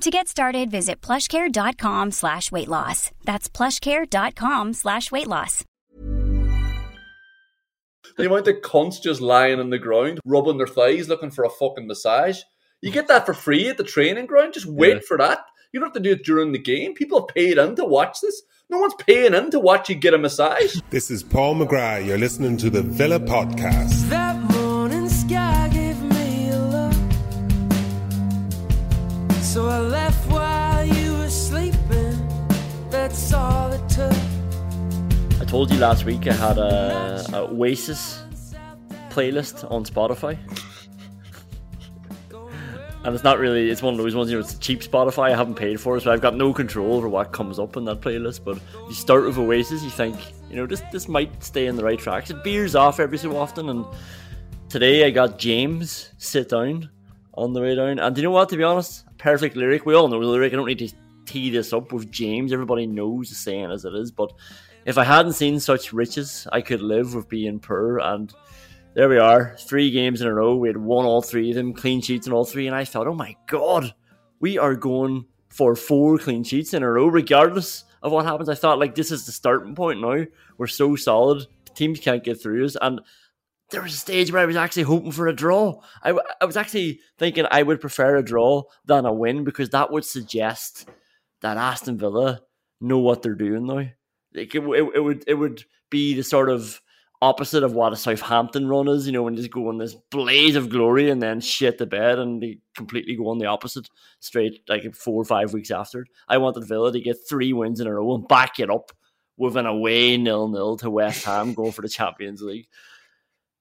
To get started, visit plushcare.com slash weight loss. That's plushcare.com slash weight loss. The amount of cunts just lying on the ground, rubbing their thighs, looking for a fucking massage. You get that for free at the training ground. Just wait Yeah. for that. You don't have to do it during the game. People have paid in to watch this. No one's paying in to watch you get a massage. This is Paul McGrath. You're listening to the Villa Podcast. That So I left while you were sleeping. That's all it took. I told you last week I had a, a Oasis playlist on Spotify. And it's not really, it's one of those ones, you know, it's a cheap Spotify, I haven't paid for it, so I've got no control over what comes up in that playlist. But if you start with Oasis, you think, you know, this this might stay in the right tracks. It veers off every so often, and today I got James sit down on the way down. And do you know what, to be honest, perfect lyric. We all know the lyric, I don't need to tee this up with James, everybody knows the saying as it is, but if I hadn't seen such riches, I could live with being poor. And there we are, three games in a row. We had won all three of them, clean sheets in all three. And I thought, oh my God, we are going for four clean sheets in a row, regardless of what happens. I thought, like, this is the starting point now. We're so solid, teams can't get through us. And there was a stage where I was actually hoping for a draw. I, I was actually thinking I would prefer a draw than a win because that would suggest that Aston Villa know what they're doing now. Like it, it, it would it would be the sort of opposite of what a Southampton run is, you know, when they just go on this blaze of glory and then shit the bed and they completely go on the opposite straight like four or five weeks after. I wanted Villa to get three wins in a row and back it up with an away nil nil to West Ham going for the Champions League.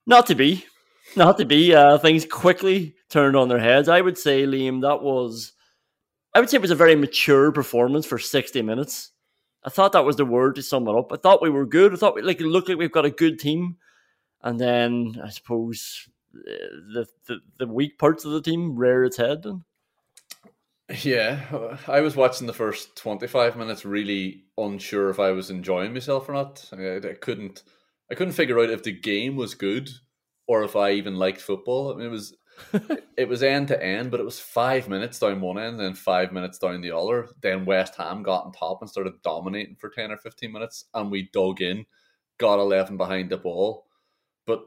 Not to be. Not to be. Uh, things quickly turned on their heads. I would say, Liam, that was I would say it was a very mature performance for 60 minutes. I thought that was the word to sum it up. I thought we were good. I thought we, like it looked like we've got a good team. And then I suppose uh, the, the the weak parts of the team rear its head. Yeah, I was watching the first 25 minutes really unsure if I was enjoying myself or not. I, I couldn't I couldn't figure out if the game was good or if I even liked football. I mean, it was it was end to end, but it was five minutes down one end and then five minutes down the other. Then West Ham got on top and started dominating for 10 or 15 minutes, and we dug in, got 11 behind the ball. But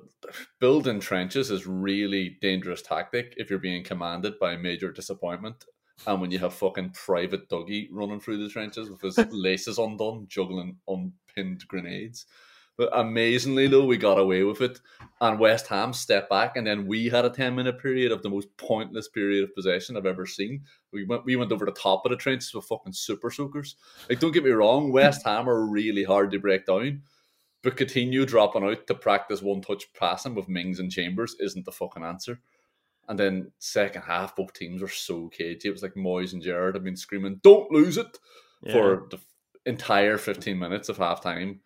building trenches is really dangerous tactic if you're being commanded by major disappointment. And when you have fucking private Dougie running through the trenches with his laces undone, juggling unpinned grenades. But amazingly, though, we got away with it. And West Ham stepped back, and then we had a 10 minute period of the most pointless period of possession I've ever seen. We went, we went over the top of the trenches with fucking super soakers. Like, don't get me wrong, West Ham are really hard to break down. But continue dropping out to practice one touch passing with Mings and Chambers isn't the fucking answer. And then second half, both teams were so cagey. It was like Moyes and Gerrard have been screaming, "Don't lose it!" for the entire fifteen minutes of half time.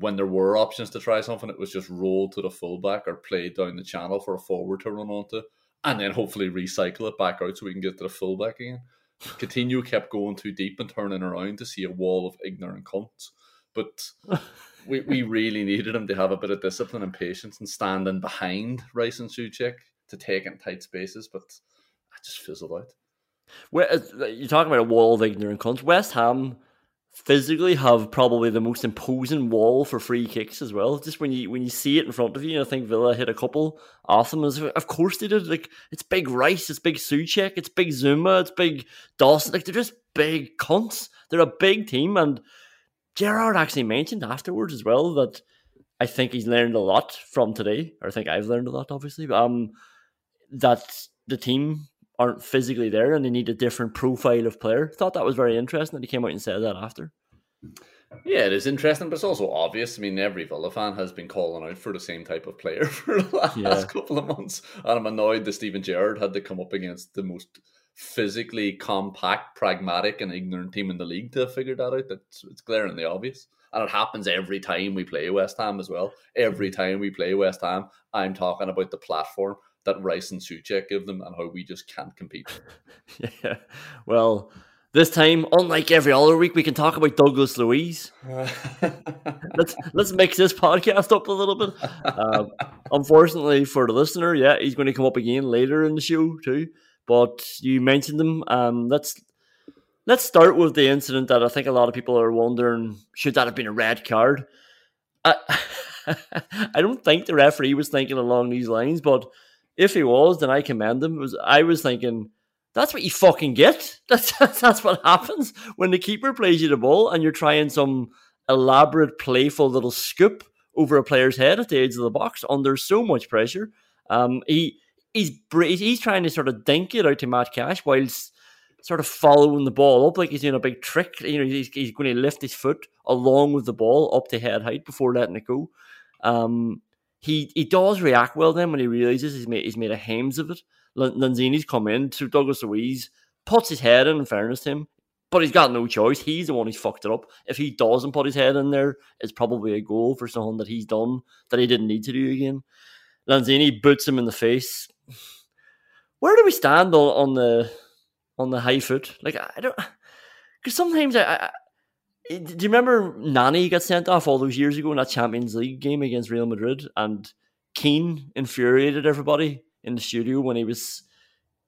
When there were options to try something, it was just roll to the fullback or play down the channel for a forward to run onto, and then hopefully recycle it back out so we can get to the fullback again. Coutinho kept going too deep and turning around to see a wall of ignorant cunts but we, we really needed him to have a bit of discipline and patience and standing behind Rice and Soucek to take in tight spaces, but I just fizzled out. Well, uh, you're talking about a wall of ignorant cunts. West Ham physically have probably the most imposing wall for free kicks as well. Just when you when you see it in front of you, I think Villa hit a couple off. Of course they did. Like it's big Rice, it's big Soucek, it's big Zouma, it's big Dawson. Like they're just big cunts. They're a big team, and Gerrard actually mentioned afterwards as well that I think he's learned a lot from today. Or I think I've learned a lot, obviously. But, Um, that the team aren't physically there and they need a different profile of player. Thought that was very interesting that he came out and said that after. Yeah, it is interesting, but it's also obvious. I mean, every Villa fan has been calling out for the same type of player for the last yeah. couple of months. And I'm annoyed that Steven Gerrard had to come up against the most physically compact, pragmatic, and ignorant team in the league to figure that out. That's it's glaringly obvious. And it happens every time we play West Ham as well. Every mm. time we play West Ham, I'm talking about the platform that Rice and Soucek give them and how we just can't compete. yeah. Well, this time, unlike every other week, we can talk about Douglas Luiz. let's let's mix this podcast up a little bit. Um, unfortunately for the listener, yeah, he's going to come up again later in the show too. But you mentioned him. Um, let's let's start with the incident that I think a lot of people are wondering: should that have been a red card? I, I don't think the referee was thinking along these lines, but if he was, then I commend him. Was I was thinking that's what you fucking get. That's that's what happens when the keeper plays you the ball and you're trying some elaborate, playful little scoop over a player's head at the edge of the box under so much pressure. Um, he he's he's trying to sort of dink it out to Matt Cash whilst sort of following the ball up like he's doing a big trick. You know, he's, he's going to lift his foot along with the ball up to head height before letting it go. Um, he he does react well then when he realizes he's made he's made a hames of it. Lanzini's come in to Douglas Luiz, puts his head in. In fairness to him, but he's got no choice. He's the one who's fucked it up. If he doesn't put his head in there, it's probably a goal for something that he's done that he didn't need to do again. Lanzini boots him in the face. Where do we stand on, on the on the high foot? Like I don't, because sometimes I, I Eh, do you remember Nani got sent off all those years ago in that Champions League game against Real Madrid? And Keane infuriated everybody in the studio when he was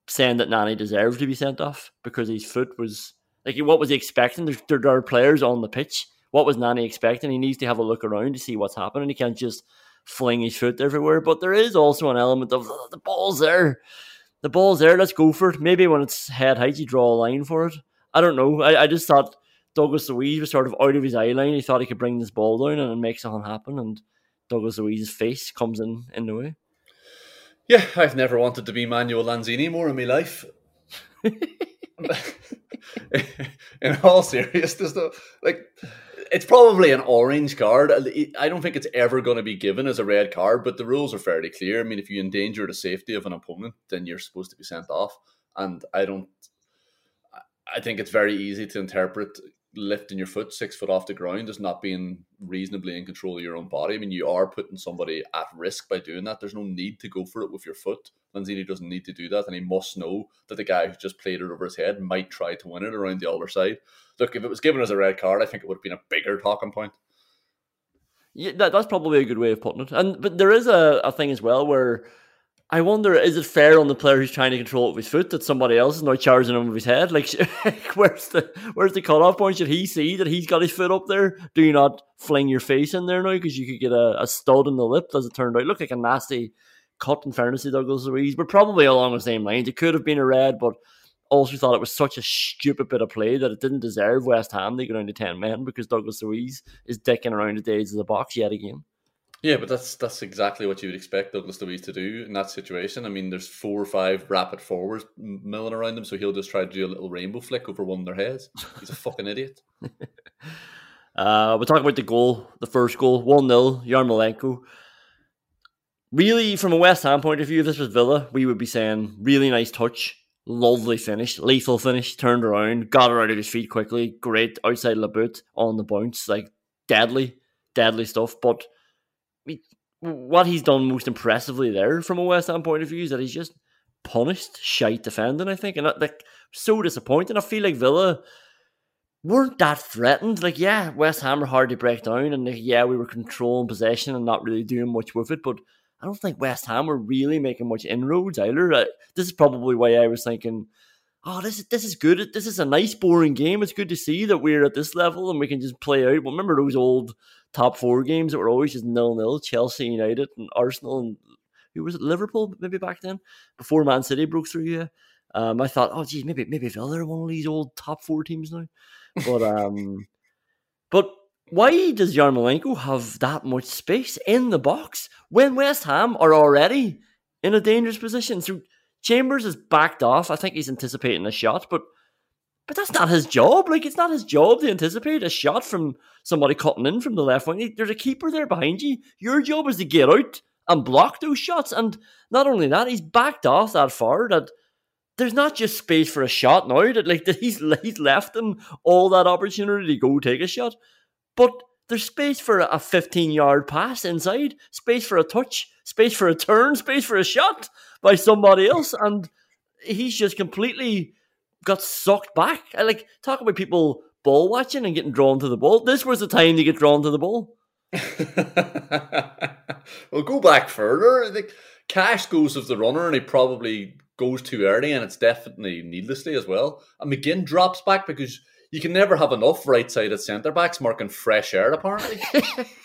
saying that Nani deserved to be sent off because his foot was like, what was he expecting? There, there are players on the pitch. What was Nani expecting? He needs to have a look around to see what's happening. He can't just fling his foot everywhere. But there is also an element of oh, the ball's there. The ball's there. Let's go for it. Maybe when it's head height, you draw a line for it. I don't know. I, I just thought Douglas Luiz was sort of out of his eye line. He thought he could bring this ball down and make something happen, and Douglas Luiz's face comes in in the way. Yeah, I've never wanted to be Manuel Lanzini more in my life. in all seriousness, though, like it's probably an orange card. I don't think it's ever going to be given as a red card, but the rules are fairly clear. I mean, if you endanger the safety of an opponent, then you're supposed to be sent off. And I don't. I think it's very easy to interpret lifting your foot six foot off the ground is not being reasonably in control of your own body. I mean, you are putting somebody at risk by doing that. There's no need to go for it with your foot. Lanzini doesn't need to do that, and he must know that the guy who just played it over his head might try to win it around the other side. Look, if it was given as a red card, I think it would have been a bigger talking point. Yeah, that, that's probably a good way of putting it. And but there is a, a thing as well where I wonder, is it fair on the player who's trying to control it with his foot that somebody else is now charging him with his head? Like, where's the where's the cutoff point? Should he see that he's got his foot up there? Do you not fling your face in there now because you could get a, a stud in the lip? As it turned out, look like a nasty cut. In fairness to Douglas Luiz, but probably along the same lines. It could have been a red, but also thought it was such a stupid bit of play that it didn't deserve West Ham to go down to ten men because Douglas Luiz is dicking around the days of the box yet again. Yeah, but that's that's exactly what you would expect Douglas Luiz to do in that situation. I mean, there's four or five rapid forwards milling around him, so he'll just try to do a little rainbow flick over one of their heads. He's a fucking idiot. uh, we'll talk about the goal, the first goal, 1 0, Yarmolenko. Really, from a West Ham point of view, if this was Villa, we would be saying really nice touch, lovely finish, lethal finish, turned around, got her out of his feet quickly, great outside of the boot on the bounce, like deadly, deadly stuff. But what he's done most impressively there from a West Ham point of view is that he's just punished shite defending, I think. And that, like so disappointing. I feel like Villa weren't that threatened. Like, yeah, West Ham were hard to break down, and like, yeah, we were controlling possession and not really doing much with it. But I don't think West Ham were really making much inroads either. Uh, this is probably why I was thinking, oh, this is this is good. This is a nice, boring game. It's good to see that we're at this level and we can just play out. Well, remember those old top four games that were always just nil nil? Chelsea, United, and Arsenal, and who was it? Liverpool, maybe back then, before Man City broke through. Yeah, um, I thought, oh, geez, maybe maybe Villa are one of these old top four teams now. But um, but why does Yarmolenko have that much space in the box when West Ham are already in a dangerous position? So Chambers is backed off. I think he's anticipating a shot, but but that's not his job. Like it's not his job to anticipate a shot from somebody cutting in from the left wing. There's a keeper there behind you. Your job is to get out and block those shots. And not only that, he's backed off that far that there's not just space for a shot now. That like that he's he's left him all that opportunity to go take a shot, but there's space for a 15 yard pass inside, space for a touch, space for a turn, space for a shot by somebody else, and he's just completely got sucked back. I like talk about people ball watching and getting drawn to the ball. This was the time to get drawn to the ball. well, go back further. I think Cash goes as the runner, and he probably goes too early, and it's definitely needlessly as well. And McGinn drops back because you can never have enough right-sided centre backs marking fresh air. Apparently,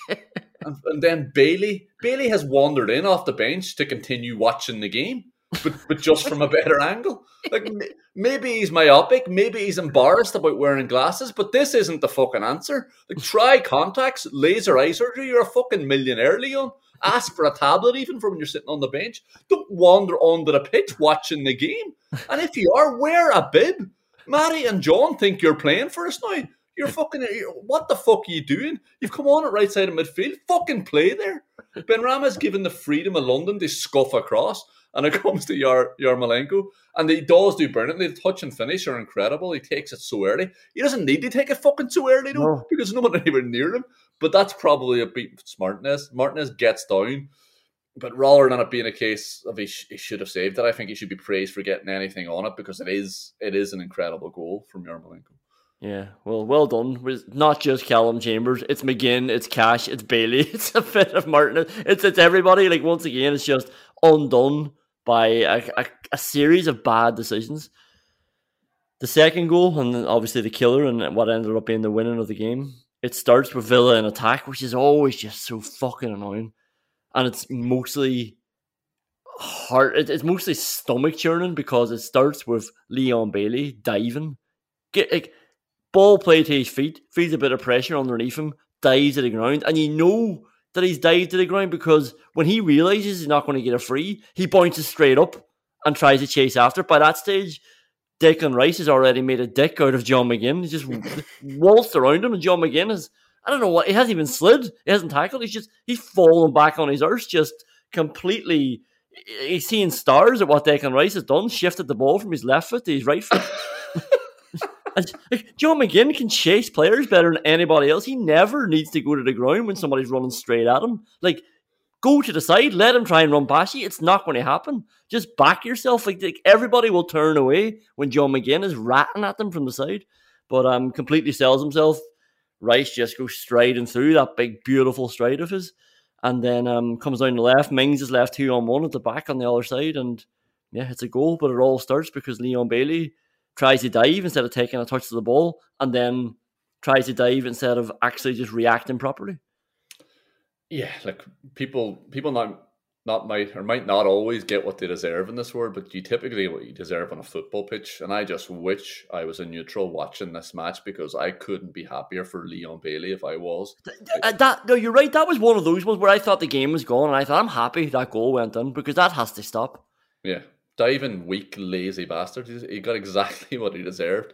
and, then Bailey Bailey has wandered in off the bench to continue watching the game, but but just from a better angle. Like maybe he's myopic, maybe he's embarrassed about wearing glasses, but this isn't the fucking answer. Like try contacts, laser eye surgery. You're a fucking millionaire, Leon. Ask for a tablet even for when you're sitting on the bench. Don't wander onto the pitch watching the game. And if you are, wear a bib. Matty and John think you're playing for us now. You're fucking. What the fuck are you doing? You've come on at right side of midfield. Fucking play there. Benrahma's given the freedom of London to scuff across, and it comes to Yar Yarmolenko, and he does do brilliantly. The touch and finish are incredible. He takes it so early. He doesn't need to take it fucking so early though, no. because no one anywhere near him. But that's probably a beat smartness. Martinez gets down, but rather than it being a case of he, sh- he should have saved it, I think he should be praised for getting anything on it because it is it is an incredible goal from Yarmolenko. Yeah, well, well done. With not just Callum Chambers, it's McGinn, it's Cash, it's Bailey, it's a bit of Martin, it's it's everybody. Like once again, it's just undone by a, a, a series of bad decisions. The second goal, and obviously the killer, and what ended up being the winning of the game, it starts with Villa in attack, which is always just so fucking annoying. And it's mostly heart it's mostly stomach churning because it starts with Leon Bailey diving. Get like ball played to his feet, feels a bit of pressure underneath him, dives to the ground, and you know that he's dived to the ground because when he realizes he's not going to get a free, he bounces straight up and tries to chase after. By that stage, Declan Rice has already made a dick out of John McGinn. He's just waltzed around him, and John McGinn has I don't know what he hasn't even slid. He hasn't tackled. He's just he's fallen back on his arse, just completely. He's seeing stars at what Declan Rice has done. Shifted the ball from his left foot to his right foot. like, John McGinn can chase players better than anybody else. He never needs to go to the ground when somebody's running straight at him. Like go to the side, let him try and run past you. It's not going to happen. Just back yourself. Like, like everybody will turn away when John McGinn is ratting at them from the side. But um, completely sells himself. Rice just goes striding through that big, beautiful stride of his, and then um, comes down the left. Mings is left two on one at the back on the other side, and yeah, it's a goal. But it all starts because Leon Bailey tries to dive instead of taking a touch of the ball, and then tries to dive instead of actually just reacting properly. Yeah, like people people not not might or might not always get what they deserve in this world, but you typically what you deserve on a football pitch. And I just wish I was a neutral watching this match because I couldn't be happier for Leon Bailey if I was. Uh, that no, you're right. That was one of those ones where I thought the game was gone, and I thought I'm happy that goal went in because that has to stop. Yeah, diving weak, lazy bastard. He got exactly what he deserved.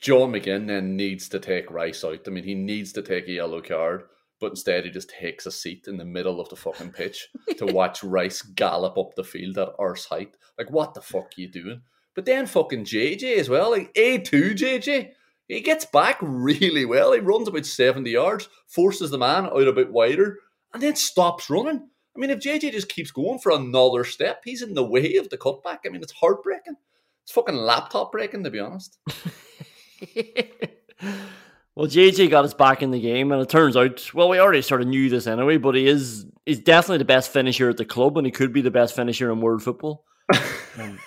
John McGinn then needs to take Rice out. I mean, he needs to take a yellow card but instead he just takes a seat in the middle of the fucking pitch to watch Rice gallop up the field at arse height. Like, what the fuck are you doing? But then fucking JJ as well, like A2 JJ. He gets back really well. He runs about 70 yards, forces the man out a bit wider, and then stops running. I mean, if JJ just keeps going for another step, he's in the way of the cutback. I mean, it's heartbreaking. It's fucking laptop breaking, to be honest. Well, JJ got us back in the game, and it turns out, well, we already sort of knew this anyway, but he is he's definitely the best finisher at the club, and he could be the best finisher in world football. um,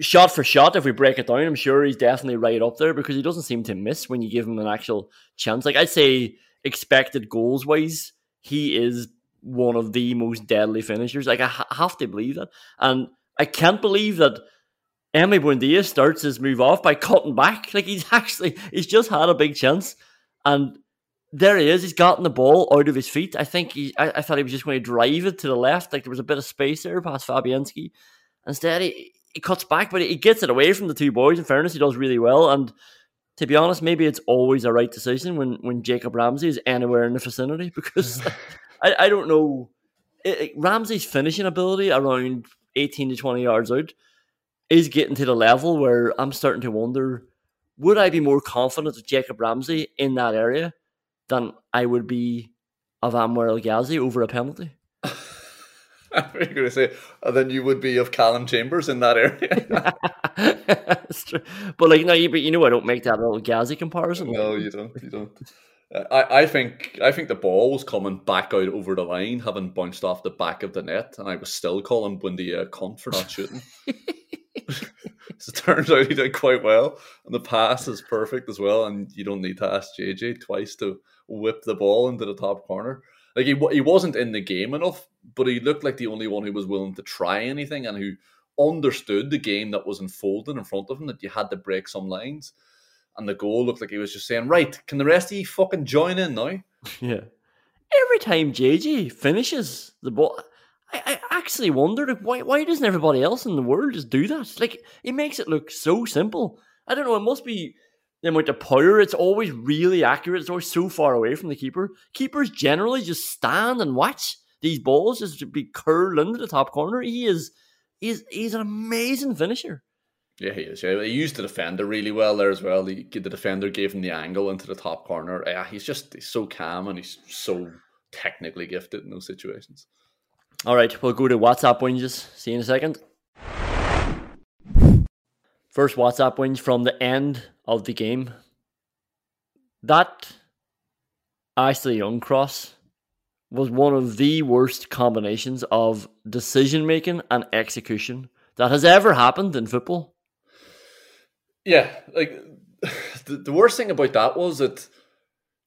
shot for shot, if we break it down, I'm sure he's definitely right up there because he doesn't seem to miss when you give him an actual chance. Like I'd say, expected goals wise, he is one of the most deadly finishers. Like I ha- have to believe that, and I can't believe that Emi Buendia starts his move off by cutting back. Like he's actually he's just had a big chance, and there he is. He's gotten the ball out of his feet. I think he. I, I thought he was just going to drive it to the left. Like there was a bit of space there past Fabianski. Instead, he, he cuts back, but he gets it away from the two boys. In fairness, he does really well. And to be honest, maybe it's always a right decision when when Jacob Ramsey is anywhere in the vicinity because I, I don't know. It, it, Ramsey's finishing ability around 18 to 20 yards out is getting to the level where I'm starting to wonder would I be more confident of Jacob Ramsey in that area than I would be of Anwar El Ghazi over a penalty? I am going to say, and then you would be of Callum Chambers in that area. but like, no, you, but you know, I don't make that little Ghazi comparison. No, you don't. You don't. I, I think I think the ball was coming back out over the line, having bounced off the back of the net, and I was still calling Buendia a cunt for not shooting. so it turns out he did quite well, and the pass is perfect as well. And you don't need to ask JJ twice to whip the ball into the top corner. Like he he wasn't in the game enough, but he looked like the only one who was willing to try anything and who understood the game that was unfolding in front of him. That you had to break some lines, and the goal looked like he was just saying, "Right, can the rest of you fucking join in now?" Yeah. Every time JJ finishes the ball, I, I actually wondered why why doesn't everybody else in the world just do that? Like it makes it look so simple. I don't know. It must be the amount of power. It's always really accurate. It's always so far away from the keeper. Keepers generally just stand and watch these balls just be curled into the top corner. He is he's he's an amazing finisher. Yeah, he is. Yeah, he used the defender really well there as well. He, the defender gave him the angle into the top corner. Yeah, he's just he's so calm and he's so technically gifted in those situations. All right, we'll go to WhatsApp whinges. See you in a second. First WhatsApp whinge from the end of the game. That Ashley Young cross was one of the worst combinations of decision making and execution that has ever happened in football. Yeah, like the, the worst thing about that was that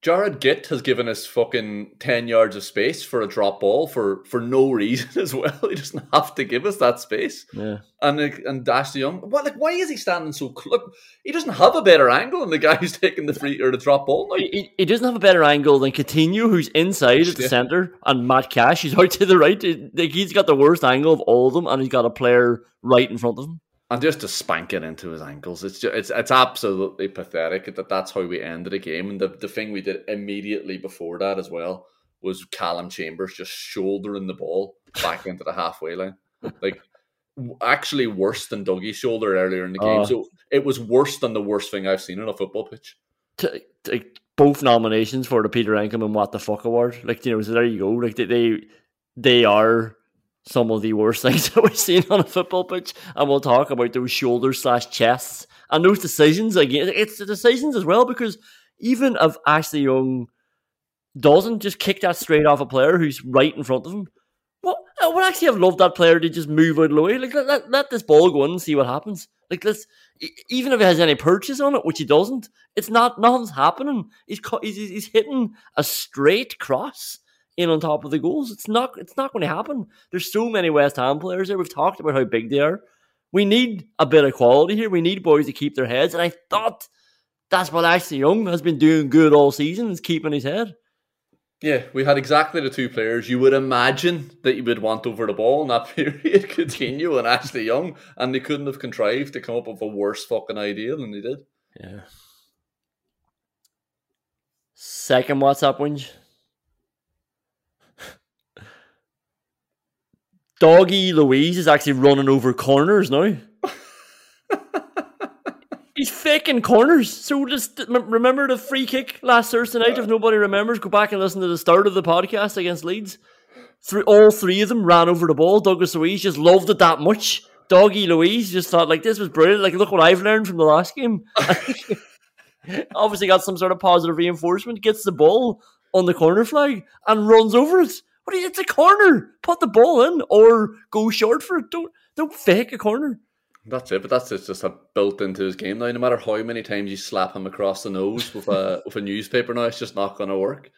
Jared Guett has given us fucking 10 yards of space for a drop ball for, for no reason as well. He doesn't have to give us that space. Yeah. And and Dash Young, what, like, why is he standing so close? He doesn't have a better angle than the guy who's taking the free or the drop ball. He, he doesn't have a better angle than Coutinho, who's inside at the yeah. centre, and Matt Cash, who's out to the right. Like, he's got the worst angle of all of them, and he's got a player right in front of him and just to spank it into his ankles. It's just, it's it's absolutely pathetic that that's how we ended the game. And the, the thing we did immediately before that as well was Callum Chambers just shouldering the ball back into the halfway line, like actually worse than Dougie's shoulder earlier in the game. Uh, so it was worse than the worst thing I've seen on a football pitch. To, to, both nominations for the Peter Enckelman What the Fuck Award, like you know, so there you go. Like they they are some of the worst things that we've seen on a football pitch, and we'll talk about those shoulders slash chests and those decisions again. It's the decisions as well because even if Ashley Young doesn't just kick that straight off a player who's right in front of him, what I would actually have loved that player to just move out of the way. Like let, let, let this ball go in and see what happens. Like let's even if it has any purchase on it, which he doesn't, it's not nothing's happening. He's he's, he's hitting a straight cross in on top of the goals. It's not it's not going to happen. There's so many West Ham players there. We've talked about how big they are. We need a bit of quality here. We need boys to keep their heads. And I thought that's what Ashley Young has been doing good all season, is keeping his head. Yeah, we had exactly the two players you would imagine that you would want over the ball in that period, Coutinho and Ashley Young, and they couldn't have contrived to come up with a worse fucking idea than they did. Yeah. Second WhatsApp whinge. Dougie Luiz is actually running over corners now. He's faking corners. So just remember the free kick last Thursday night. If nobody remembers, go back and listen to the start of the podcast against Leeds. Three, all three of them ran over the ball. Douglas Luiz just loved it that much. Dougie Luiz just thought like this was brilliant. Like look what I've learned from the last game. Obviously, got some sort of positive reinforcement. Gets the ball on the corner flag and runs over it. What? You, it's a corner. Put the ball in or go short for it. Don't don't fake a corner. That's it, but that's just, just a built into his game now. No matter how many times you slap him across the nose with a with a newspaper now, it's just not going to work.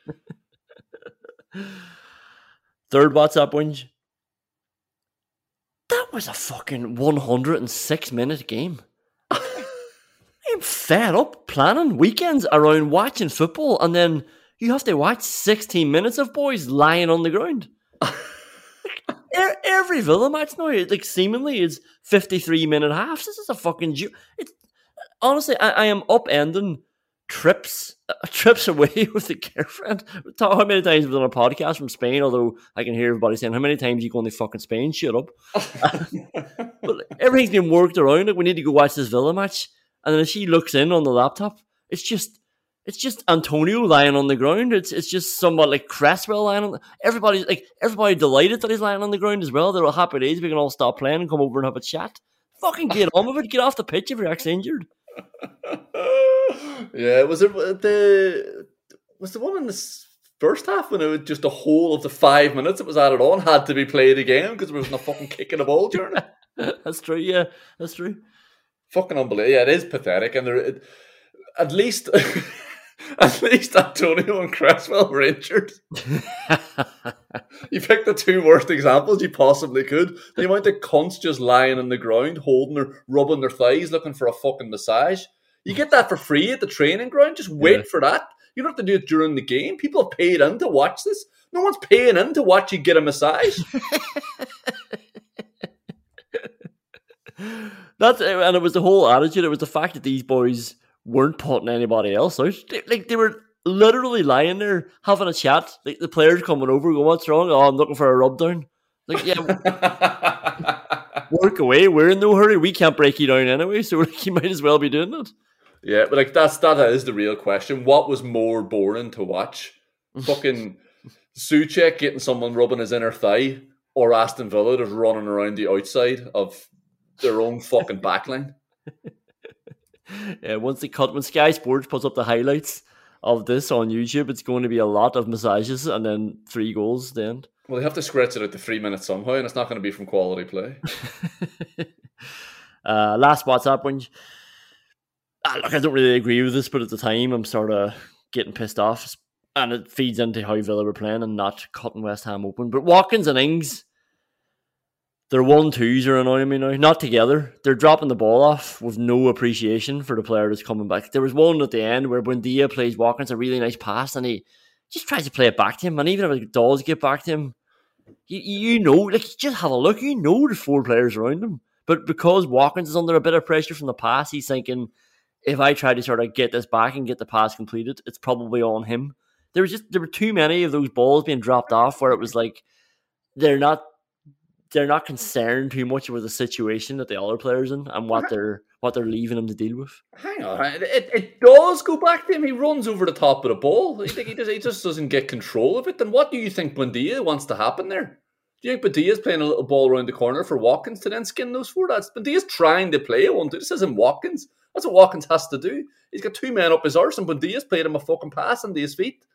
Third WhatsApp whinge. That was a fucking 106 minute game. I'm fed up planning weekends around watching football and then you have to watch 16 minutes of boys lying on the ground. Every Villa match now, like seemingly, is 53 minute halves. This is a fucking. Ju- it's honestly, I, I am upending trips uh, trips away with a girlfriend. Talk how many times we've done a podcast from Spain, although I can hear everybody saying, How many times you going to fucking Spain? Shut up. but everything's been worked around. Like, we need to go watch this Villa match. And then as she looks in on the laptop, it's just. It's just Antonio lying on the ground. It's it's just somewhat like Cresswell lying on. The, everybody's like everybody delighted that he's lying on the ground as well. They're all happy days. We can all stop playing and come over and have a chat. Fucking get on with it. Get off the pitch if you're actually injured. yeah, was it uh, the was the one in the first half when it was just the whole of the five minutes it was added on had to be played again because there was no fucking kicking the ball during it. That's true. Yeah, that's true. Fucking unbelievable. Yeah, it is pathetic, and there it, at least. At least Antonio and Cresswell were injured. you picked the two worst examples you possibly could. The amount of cunts just lying on the ground, holding or rubbing their thighs, looking for a fucking massage. You get that for free at the training ground. Just wait Yeah. for that. You don't have to do it during the game. People have paid in to watch this. No one's paying in to watch you get a massage. That's and it was the whole attitude. It was the fact that these boys weren't putting anybody else out. They, like they were literally lying there having a chat. Like the players coming over, going, "What's wrong? Oh, I'm looking for a rub down." Like, yeah, work away. We're in no hurry. We can't break you down anyway, so like, you might as well be doing it. Yeah, but like that's that is the real question. What was more boring to watch? Fucking Soucek getting someone rubbing his inner thigh, or Aston Villa just running around the outside of their own fucking backline. Yeah, once they cut when Sky Sports puts up the highlights of this on YouTube, it's going to be a lot of massages and then three goals. at The end. Well, they have to scratch it out to three minutes somehow, and it's not going to be from quality play. Uh, last WhatsApp one. Ah, look, I don't really agree with this, but at the time, I'm sort of getting pissed off, and it feeds into how Villa were playing and not cutting West Ham open. But Watkins and Ings, their one twos are annoying me now. Not together. They're dropping the ball off with no appreciation for the player that's coming back. There was one at the end where Buendia plays Watkins a really nice pass, and he just tries to play it back to him. And even if it does get back to him, you, you know, like just have a look. You know, there's four players around him. But because Watkins is under a bit of pressure from the pass, he's thinking, if I try to sort of get this back and get the pass completed, it's probably on him. There was just there were too many of those balls being dropped off where it was like they're not they're not concerned too much with the situation that the other players in and what uh-huh. they're what they're leaving him to deal with. Hang on, it, it, does go back to him. He runs over the top of the ball. You think he just, he just doesn't get control of it? Then what do you think Buendia wants to happen there? Do you think Buendia's playing a little ball around the corner for Watkins to then skin those four? That's Buendia's trying to play one. This isn't Watkins. That's what Watkins has to do. He's got two men up his arse, and Buendia's played him a fucking pass into his feet.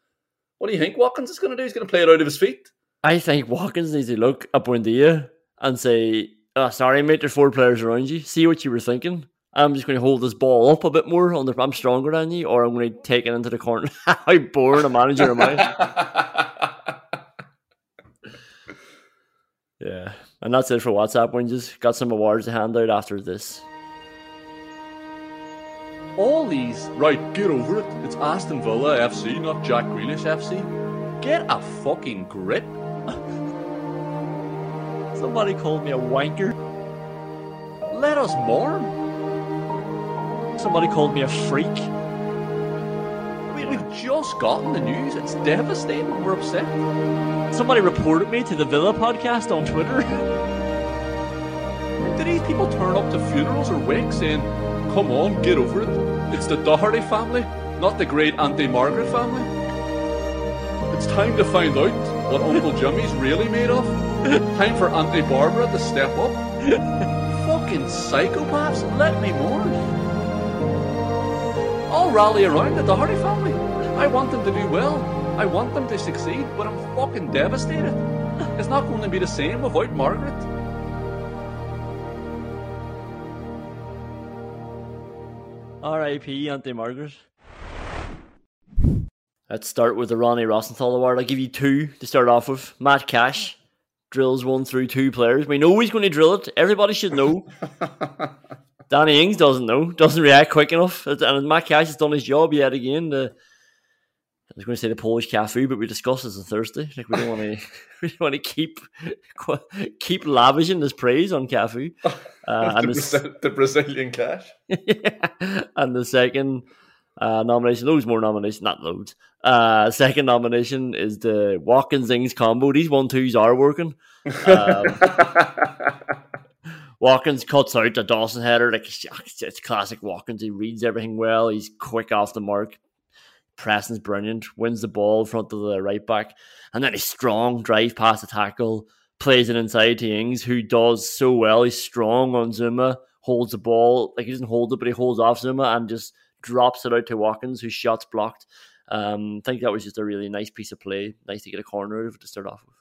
What do you think Watkins is going to do? He's going to play it out of his feet. I think Watkins needs to look up at Buendia and say, oh, sorry, mate, there's four players around you. See what you were thinking. I'm just going to hold this ball up a bit more. On the, I'm stronger than you, or I'm going to take it into the corner. How boring a manager am I? yeah. And that's it for WhatsApp whinges. Got some awards to hand out after this. All these, right, get over it. It's Aston Villa FC, not Jack Grealish FC. Get a fucking grip. Somebody called me a wanker. Let us mourn. Somebody called me a freak. I mean, we've just gotten the news. It's devastating. We're upset. Somebody reported me to the Villa podcast on Twitter. Do these people turn up to funerals or wakes saying, come on, get over it? It's the Doherty family, not the great Auntie Margaret family. It's time to find out what Uncle Jimmy's really made of. Time for Auntie Barbara to step up. Fucking psychopaths, let me mourn. I'll rally around the Hardy family. I want them to do well. I want them to succeed, but I'm fucking devastated. It's not going to be the same without Margaret. R.I.P. Auntie Margaret. Let's start with the Ronnie Rosenthal Award. I'll give you two to start off with. Matt Cash drills one through two players. We know he's going to drill it. Everybody should know. Danny Ings doesn't know, doesn't react quick enough. And Matt Cash has done his job yet again. The, I was going to say the Polish Cafu, but we discussed this on Thursday. Like we don't want to, we don't want to keep keep lavishing this praise on Cafu. Uh, and the, Brazil- the, Brazilian cash. and the second uh, nomination, loads more nominations, not loads. Uh, second nomination is the Watkins Ings combo. These one twos are working. Um, Watkins cuts out the Dawson header. Like it's classic Watkins. He reads everything well. He's quick off the mark. Pressing's brilliant. Wins the ball in front of the right back, and then he's strong. Drive past the tackle. Plays it inside to Ings, who does so well. He's strong on Zouma. Holds the ball like he doesn't hold it, but he holds off Zouma and just drops it out to Watkins, whose shot's blocked. Um, I think that was just a really nice piece of play. Nice to get a corner out of it to start off with.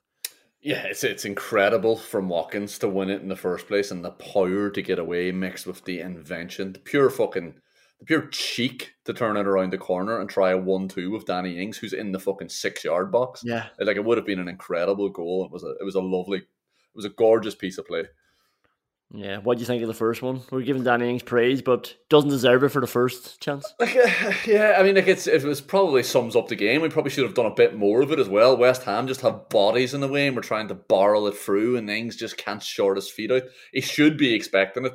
Yeah, it's it's incredible from Watkins to win it in the first place, and the power to get away mixed with the invention, the pure fucking, the pure cheek to turn it around the corner and try a one-two with Danny Ings, who's in the fucking six-yard box. Yeah, like it would have been an incredible goal. It was a it was a lovely, it was a gorgeous piece of play. Yeah, what do you think of the first one? We're giving Danny Ings praise, but doesn't deserve it for the first chance. Like, uh, yeah, I mean, like it's it was probably sums up the game. We probably should have done a bit more of it as well. West Ham just have bodies in the way, and we're trying to barrel it through, and Ings just can't short his feet out. He should be expecting it,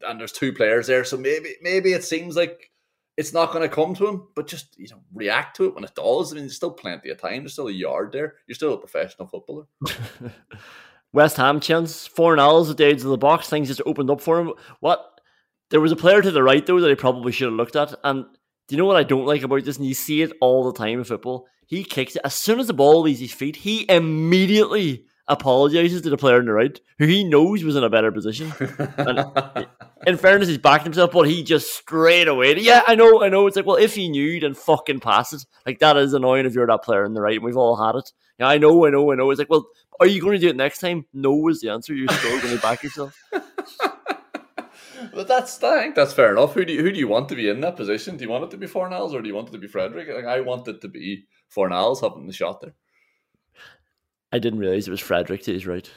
and there's two players there, so maybe maybe it seems like it's not going to come to him, but just you know react to it when it does. I mean, there's still plenty of time. There's still a yard there. You're still a professional footballer. West Ham chance, Fornals at the edge of the box. Things just opened up for him. What? There was a player to the right though that he probably should have looked at. And do you know what I don't like about this? And you see it all the time in football. He kicks it as soon as the ball leaves his feet. He immediately apologizes to the player on the right, who he knows was in a better position. And in fairness, he's backed himself, but he just straight away. Yeah, I know, I know. It's like, well, if he knew, then fucking pass it. Like that is annoying if you're that player on the right. And we've all had it. Yeah, I know, I know, I know. It's like, well, are you going to do it next time? No is the answer. You're still going to back yourself. but that's I think that's fair enough. Who do you, who do you want to be in that position? Do you want it to be Fornals or do you want it to be Frederick? Like, I want it to be Fornals having the shot there. I didn't realize it was Frederick to his right.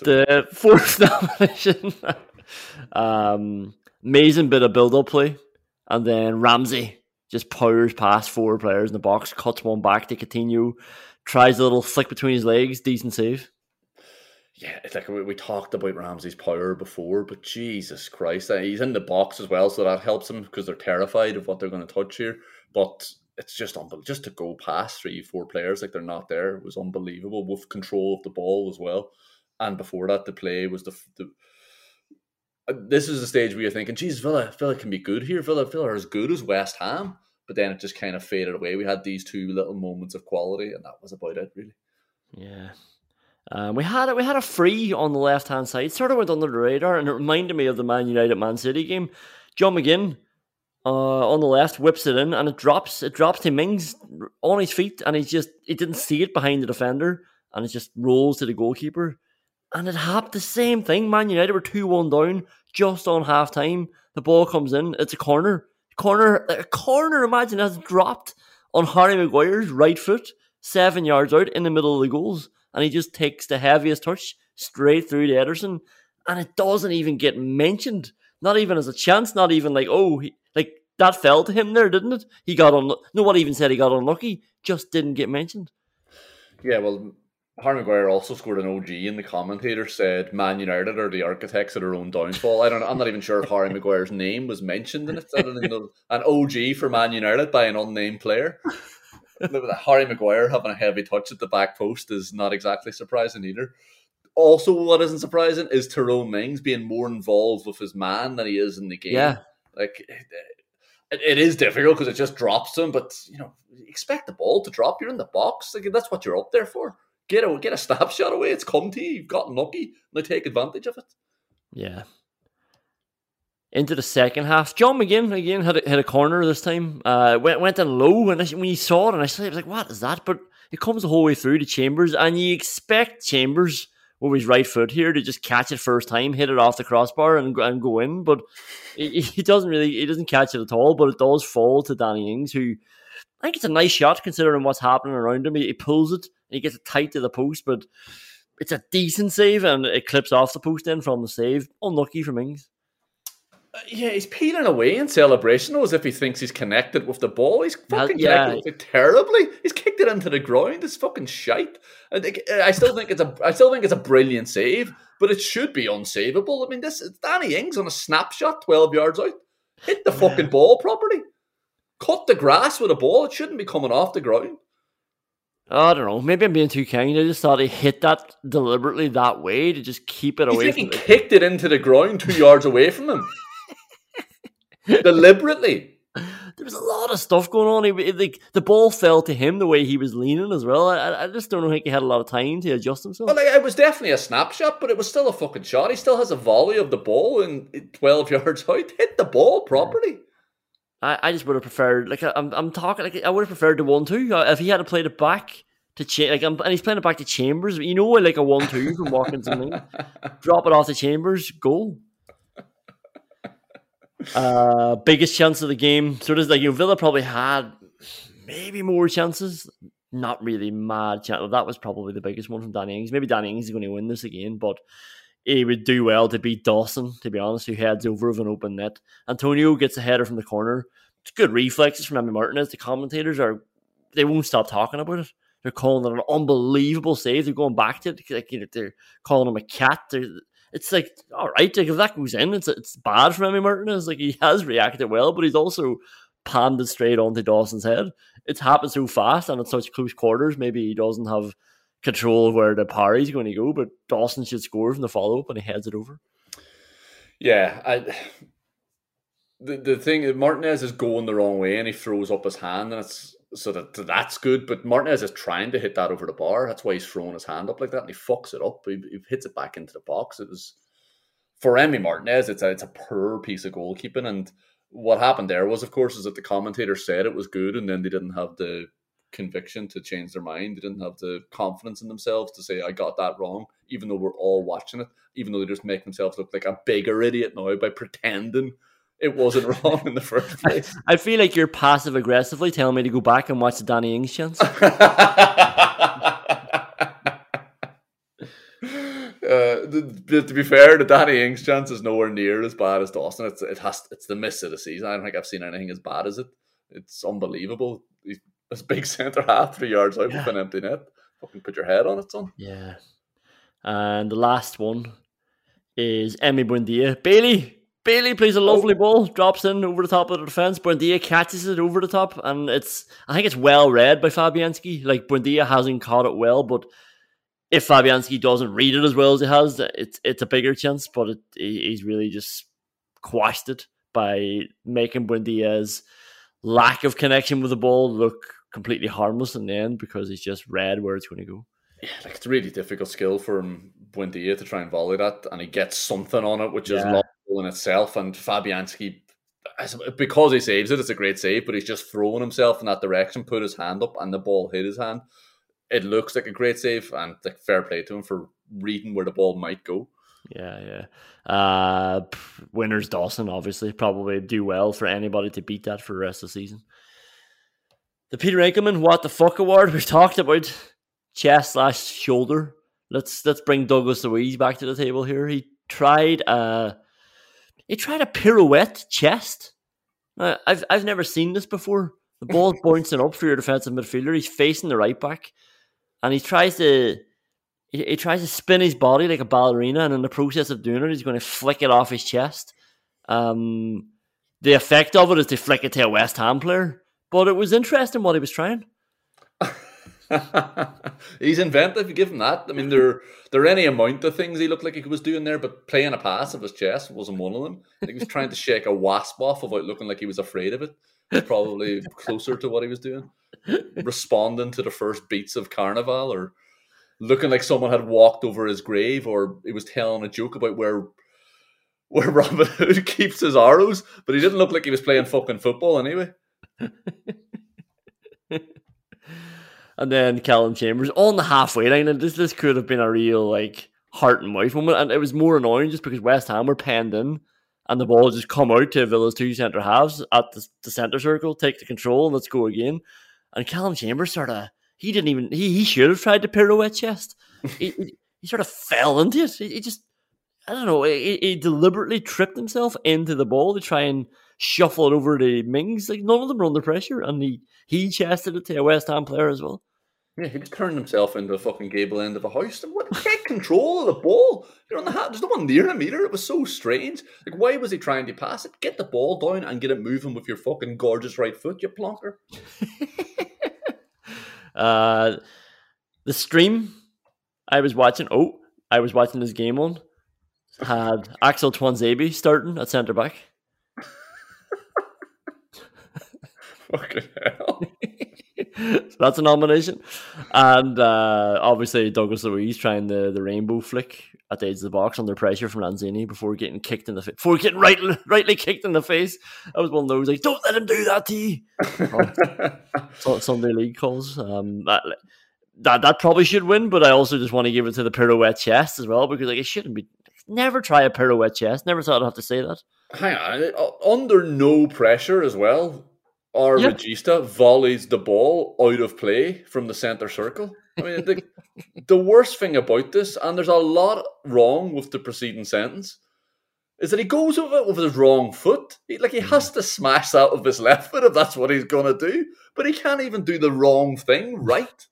The fourth nomination, um, amazing bit of build-up play, and then Ramsey just powers past four players in the box, cuts one back to Coutinho, tries a little flick between his legs, decent save. Yeah, it's like we, we talked about Ramsey's power before, but Jesus Christ, uh, he's in the box as well, so that helps him because they're terrified of what they're going to touch here. But it's just unbelievable. Just to go past three, four players like they're not there was unbelievable with control of the ball as well. And before that, the play was the. the uh, this is the stage where you're thinking, Jesus, Villa, Villa can be good here. Villa, Villa are as good as West Ham. But then it just kind of faded away. We had these two little moments of quality, and that was about it, really. Yeah. Um, we had we had a free on the left hand side, sort of went under the radar, and it reminded me of the Man United Man City game. John McGinn uh, on the left whips it in, and it drops it drops to Mings on his feet, and he just he didn't see it behind the defender, and it just rolls to the goalkeeper, and it happened the same thing. Man United were two one down just on half time. The ball comes in, it's a corner, corner, a corner. Imagine has dropped on Harry Maguire's right foot, seven yards out in the middle of the goals and he just takes the heaviest touch straight through to Ederson, and it doesn't even get mentioned. Not even as a chance. Not even like oh, he, that fell to him there, didn't it? He got on. No one even said he got unlucky. Just didn't get mentioned. Yeah, well, Harry Maguire also scored an OG, and the commentator said Man United are the architects of their own downfall. I don't. I'm not even sure if Harry Maguire's name was mentioned in it. I don't know. An OG for Man United by an unnamed player. Harry Maguire having a heavy touch at the back post is not exactly surprising either. Also, what isn't surprising is Tyrone Mings being more involved with his man than he is in the game. Yeah, like it, is difficult because it just drops them, But you know, expect the ball to drop. You're in the box. Like that's what you're up there for. Get a get a snapshot away. It's come to you. You've gotten lucky. Now take advantage of it. Yeah, into the second half. John McGinn again had a, hit a corner this time. Uh, went went in low, and when you saw it, and I was like, "What is that?" But it comes the whole way through to Chambers, and you expect Chambers with his right foot here to just catch it first time, hit it off the crossbar, and and go in. But he, he doesn't really, he doesn't catch it at all. But it does fall to Danny Ings, who I think it's a nice shot considering what's happening around him. He, he pulls it, and he gets it tight to the post, but it's a decent save, and it clips off the post in from the save. Unlucky from Ings. Yeah, he's peeling away in celebration as if he thinks he's connected with the ball. He's fucking yeah. connected it terribly. He's kicked it into the ground. It's fucking shite. I, think, I still think it's a I still think it's a brilliant save, but it should be unsavable. I mean, this Danny Ings on a snapshot, twelve yards out. Hit the fucking ball properly. Cut the grass with a ball. It shouldn't be coming off the ground. I don't know. Maybe I'm being too kind. I just thought he hit that deliberately that way to just keep it You away. think From he kicked it into the ground two yards away from him? Deliberately. there was a lot of stuff going on. He, like the ball fell to him the way he was leaning as well. I, I just don't think he had a lot of time to adjust himself. Well, like, it was definitely a snapshot, but it was still a fucking shot. He still has a volley of the ball and 12 yards out. Hit the ball properly. I, I just would have preferred, like, I'm, I'm talking, like, I would have preferred the one two if he had played it back to cha- like, I'm, and he's playing it back to Chambers. You know, like a one two from Watkins and Ling. drop it off to Chambers, goal. Uh, biggest chance of the game. So does like you know, Villa probably had maybe more chances. Not really mad chance. That was probably the biggest one from Danny Ings. Maybe Danny Ings is going to win this again, but he would do well to beat Dawson, to be honest, who heads over of an open net. Antonio gets a header from the corner. It's good reflexes from Emi Martinez. The commentators are they won't stop talking about it. They're calling it an unbelievable save. They're going back to it. Like, you know, they're calling him a cat. They're, it's like, all right, like if that goes in, it's it's bad for Emi Martinez. Like he has reacted well, but he's also panded straight onto Dawson's head. It's happened so fast and at such close quarters. Maybe he doesn't have control of where the parry's going to go, but Dawson should score from the follow up and he heads it over. Yeah, I, the the thing Martinez is going the wrong way and he throws up his hand and it's so that that's good. But Martinez is trying to hit that over the bar. That's why he's throwing his hand up like that and he fucks it up. He, he hits it back into the box. It was for Emi Martinez. It's a it's a poor piece of goalkeeping. And what happened there was, of course, is that the commentator said it was good, and then they didn't have the conviction to change their mind. They didn't have the confidence in themselves to say, I got that wrong, even though we're all watching it, even though they just make themselves look like a bigger idiot now by pretending it wasn't wrong in the first place. I feel like you're passive aggressively telling me to go back and watch the Danny Ings chance. Uh, to, be fair, the Danny Ings chance is nowhere near as bad as Dawson. It's it has it's the miss of the season. I don't think I've seen anything as bad as it. It's unbelievable. He's this big centre half, three yards out with an empty net. Fucking put your head on it, son. Yeah. And the last one is Emi Buendia. Bailey. Bailey plays a lovely oh. ball, drops in over the top of the defence. Buendia catches it over the top, and it's I think it's well read by Fabianski. Like Buendia hasn't caught it well, but if Fabianski doesn't read it as well as he has, it's it's a bigger chance. But it, he's really just quashed it by making Buendia's lack of connection with the ball look completely harmless in the end because he's just read where it's going to go. Yeah, like it's a really difficult skill for him, Buendia to try and volley that, and he gets something on it, which is Yeah. Logical in itself. And Fabianski, because he saves it, it's a great save, but he's just throwing himself in that direction, put his hand up, and the ball hit his hand. It looks like a great save, and like, fair play to him for reading where the ball might go. Yeah, yeah. Uh, winners Dawson, obviously, probably do well for anybody to beat that for the rest of the season. The Peter Enckelman What the Fuck Award. We've talked about chest slash shoulder. Let's let's bring Douglas Luiz back to the table here. He tried a he tried a pirouette chest. Now, I've I've never seen this before. The ball's bouncing up for your defensive midfielder. He's facing the right back, and he tries to he, he tries to spin his body like a ballerina, and in the process of doing it, he's going to flick it off his chest. Um, the effect of it is to flick it to a West Ham player, but it was interesting what he was trying. He's inventive. You give him that. I mean, there there are any amount of things he looked like he was doing there, but playing a pass of his chest wasn't one of them. I think he was trying to shake a wasp off without looking like he was afraid of it. Probably closer to what he was doing, responding to the first beats of Carnival, or looking like someone had walked over his grave, or he was telling a joke about where where Robin Hood keeps his arrows, but he didn't look like he was playing fucking football anyway. and then Callum Chambers on the halfway line, and this this could have been a real like heart and mouth moment, and it was more annoying just because West Ham were penned in, and the ball just come out to Villa's two centre halves at the, the centre circle, take the control, and let's go again. And Callum Chambers sort of he didn't even he, he should have tried to pirouette chest. he, he, he sort of fell into it. He, he just I don't know. He, he, deliberately tripped himself into the ball to try and shuffle it over to Mings. Like none of them were under pressure, and he he chested it to a West Ham player as well. Yeah, he just turned himself into a fucking gable end of a house. And what, get control of the ball. You're on the hat. There's no one near him either. It was so strange. Like, why was he trying to pass it? Get the ball down and get it moving with your fucking gorgeous right foot, you plonker. uh, the stream I was watching. Oh, I was watching this game on. Had Axel Tuanzebe starting at centre back. Fucking hell. so that's a nomination. And uh, obviously Douglas Luiz trying the, the rainbow flick at the edge of the box under pressure from Lanzini before getting kicked in the face. Before getting right, rightly kicked in the face. That was one of those like, don't let him do that to you. oh, Sunday league calls. Um, that, that that probably should win, but I also just want to give it to the pirouette chest as well because like it shouldn't be. Never try a pirouette chest. Never thought I'd have to say that. Hang on, under no pressure as well our yep. Regista volleys the ball out of play from the centre circle. I mean, the, the worst thing about this, and there's a lot wrong with the preceding sentence, is that he goes with it with his wrong foot. He, like he has mm. to smash out of his left foot if that's what he's gonna do, but he can't even do the wrong thing right.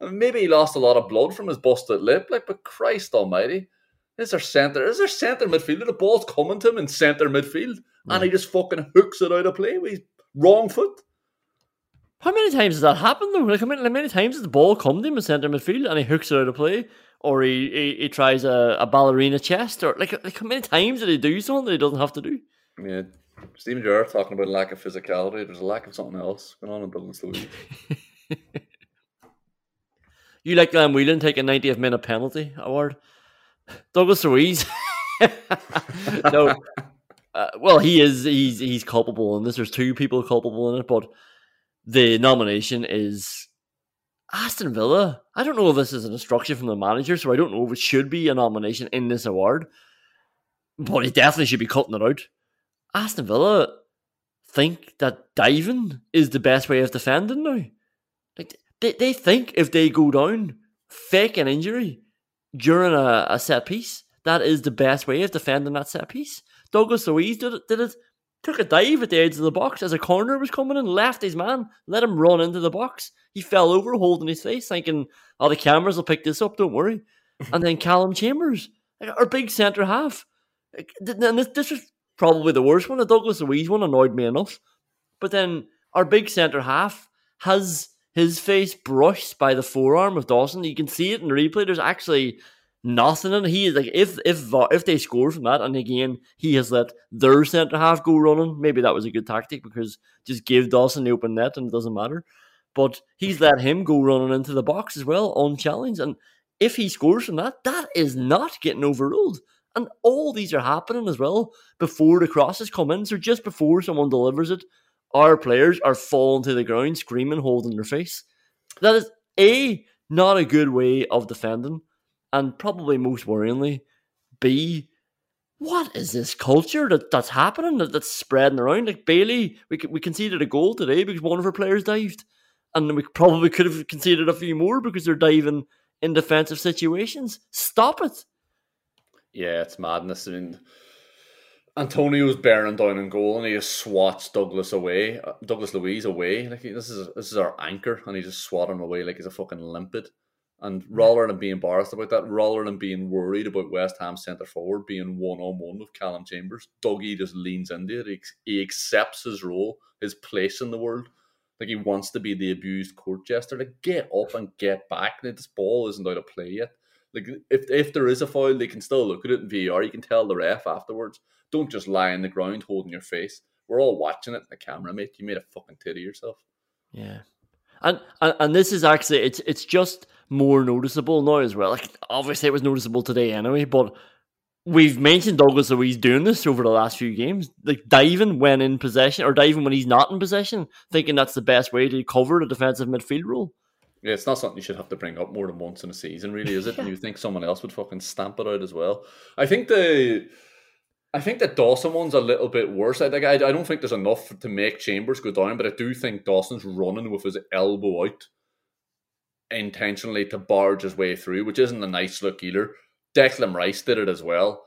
I mean, maybe he lost a lot of blood from his busted lip, like, but Christ Almighty, is there centre? Is there centre midfielder? The ball's coming to him in centre midfield, and he mm. just fucking hooks it out of play with his wrong foot. How many times has that happened though? Like how many, how many times has the ball come to him in centre midfield and he hooks it out of play, or he he, he tries a, a, ballerina chest, or like, like how many times did he do something that he doesn't have to do? Yeah, Steven Gerrard talking about lack of physicality. There's a lack of something else going on in Douglas Luiz. you like Glenn Whelan take a 90th minute penalty award? Douglas Luiz. no, uh, well, he is. He's he's culpable in this. There's two people culpable in it, but the nomination is Aston Villa. I don't know if this is an instruction from the manager, so I don't know if it should be a nomination in this award, but it definitely should be cutting it out. Aston Villa think that diving is the best way of defending now. Like they, they think if they go down, fake an injury during a, a set piece, that is the best way of defending that set piece. Douglas Luiz did it, did it, took a dive at the edge of the box as a corner was coming in, left his man, let him run into the box. He fell over holding his face, thinking, oh, the cameras will pick this up, don't worry. and then Callum Chambers, our big centre half. And this, this was probably the worst one. The Douglas Luiz one annoyed me enough. But then our big centre half has his face brushed by the forearm of Dawson. You can see it in the replay. There's actually nothing. And he is like, if if if they score from that, and again he has let their centre half go running, maybe that was a good tactic because just give Dawson the open net and it doesn't matter. But he's let him go running into the box as well, on challenge. And if he scores from that, that is not getting overruled. And all these are happening as well before the crosses come in. So just before someone delivers it, our players are falling to the ground, screaming, holding their face. That is a not a good way of defending and probably most worryingly, B, what is this culture that, that's happening that, that's spreading around? Like Bailey, we we conceded a goal today because one of our players dived, and we probably could have conceded a few more because they're diving in defensive situations. Stop it! Yeah, it's madness. I mean, Antonio's bearing down in goal, and he just swats Douglas away, uh, Douglas Luiz away. Like this is this is our anchor, and he just swat him away like he's a fucking limpet. And mm-hmm. rather than being embarrassed about that, rather than being worried about West Ham centre forward being one on one with Callum Chambers, Dougie just leans into it. He, he accepts his role, his place in the world. Like he wants to be the abused court jester. Like get up and get back. Like, this ball isn't out of play yet. Like if if there is a foul, they can still look at it in VR. You can tell the ref afterwards. Don't just lie on the ground holding your face. We're all watching it. in The camera, mate. You made a fucking tit of yourself. Yeah, and and, and this is actually it's it's just more noticeable now as well. Like obviously it was noticeable today anyway, but we've mentioned Douglas Luiz doing this over the last few games, like diving when in possession or diving when he's not in possession, thinking that's the best way to cover the defensive midfield role. Yeah, it's not something you should have to bring up more than once in a season, really, is it? And you think someone else would fucking stamp it out as well. I think the I think the Dawson one's a little bit worse. I, think I, I don't think there's enough to make Chambers go down, but I do think Dawson's running with his elbow out intentionally to barge his way through, which isn't a nice look either. Declan Rice did it as well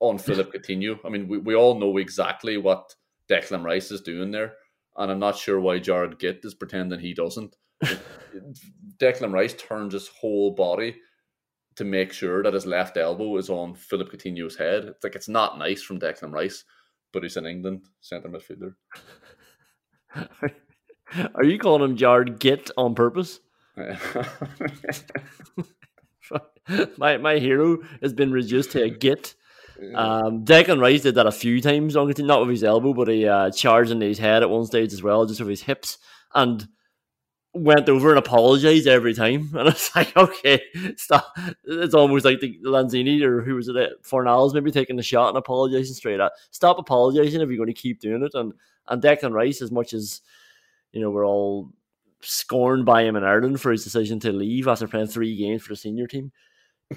on Philip Coutinho. I mean, we, we all know exactly what Declan Rice is doing there, and I'm not sure why Jared Gitt is pretending he doesn't. Declan Rice turns his whole body to make sure that his left elbow is on Philip Coutinho's head. It's like it's not nice from Declan Rice, but he's in England centre midfielder. Are you calling him Jared Gitt on purpose? my my hero has been reduced to a git. Um, Declan Rice did that a few times, not with his elbow, but he uh, charged into his head at one stage as well, just with his hips, and went over and apologized every time. And it's like, okay, stop. It's almost like the Lanzini or who was it? Fornals maybe taking the shot and apologizing straight out. Stop apologizing if you're going to keep doing it. And and Declan Rice, as much as you know, we're all scorned by him in Ireland for his decision to leave after playing three games for the senior team.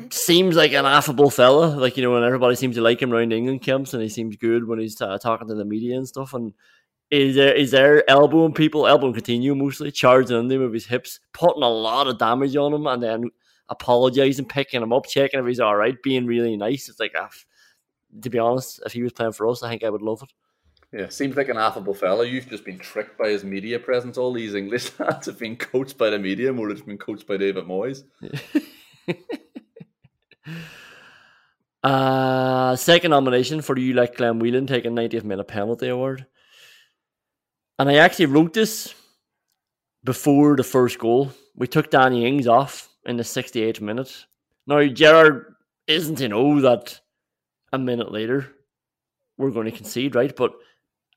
Seems like an affable fella, like you know, when everybody seems to like him around England camps, and he seems good when he's uh, talking to the media and stuff. And is there is there elbowing people, elbowing Coutinho mostly, charging on him with his hips, putting a lot of damage on him, and then apologizing, picking him up, checking if he's all right, being really nice. It's like, ah, to be honest, if he was playing for us, I think I would love it. Yeah, seems like an affable fella. You've just been tricked by his media presence. All these English lads have been coached by the media more than been coached by David Moyes. uh, second nomination for you, like Glenn Whelan, taking 90th minute penalty award. And I actually wrote this before the first goal. We took Danny Ings off in the 68th minute. Now, Gerrard isn't to know that a minute later we're going to concede, right? But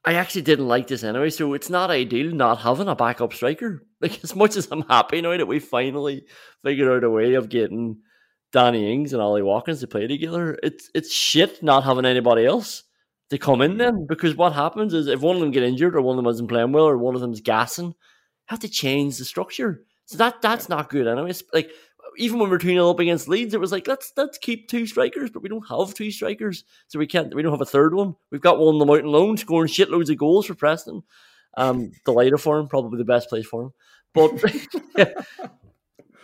I actually didn't like this anyway, so it's not ideal not having a backup striker. Like as much as I'm happy now that we finally figured out a way of getting Danny Ings and Ollie Watkins to play together, it's it's shit not having anybody else to come in then because what happens is if one of them get injured or one of them isn't playing well or one of them's gassing, have to change the structure. So that that's not good anyway. Like even when we're 2 0 up against Leeds, it was like let's let's keep two strikers, but we don't have two strikers, so we can't. We don't have a third one. We've got one on the mountain loan scoring shitloads of goals for Preston. Um, delighted for him, probably the best place for him. But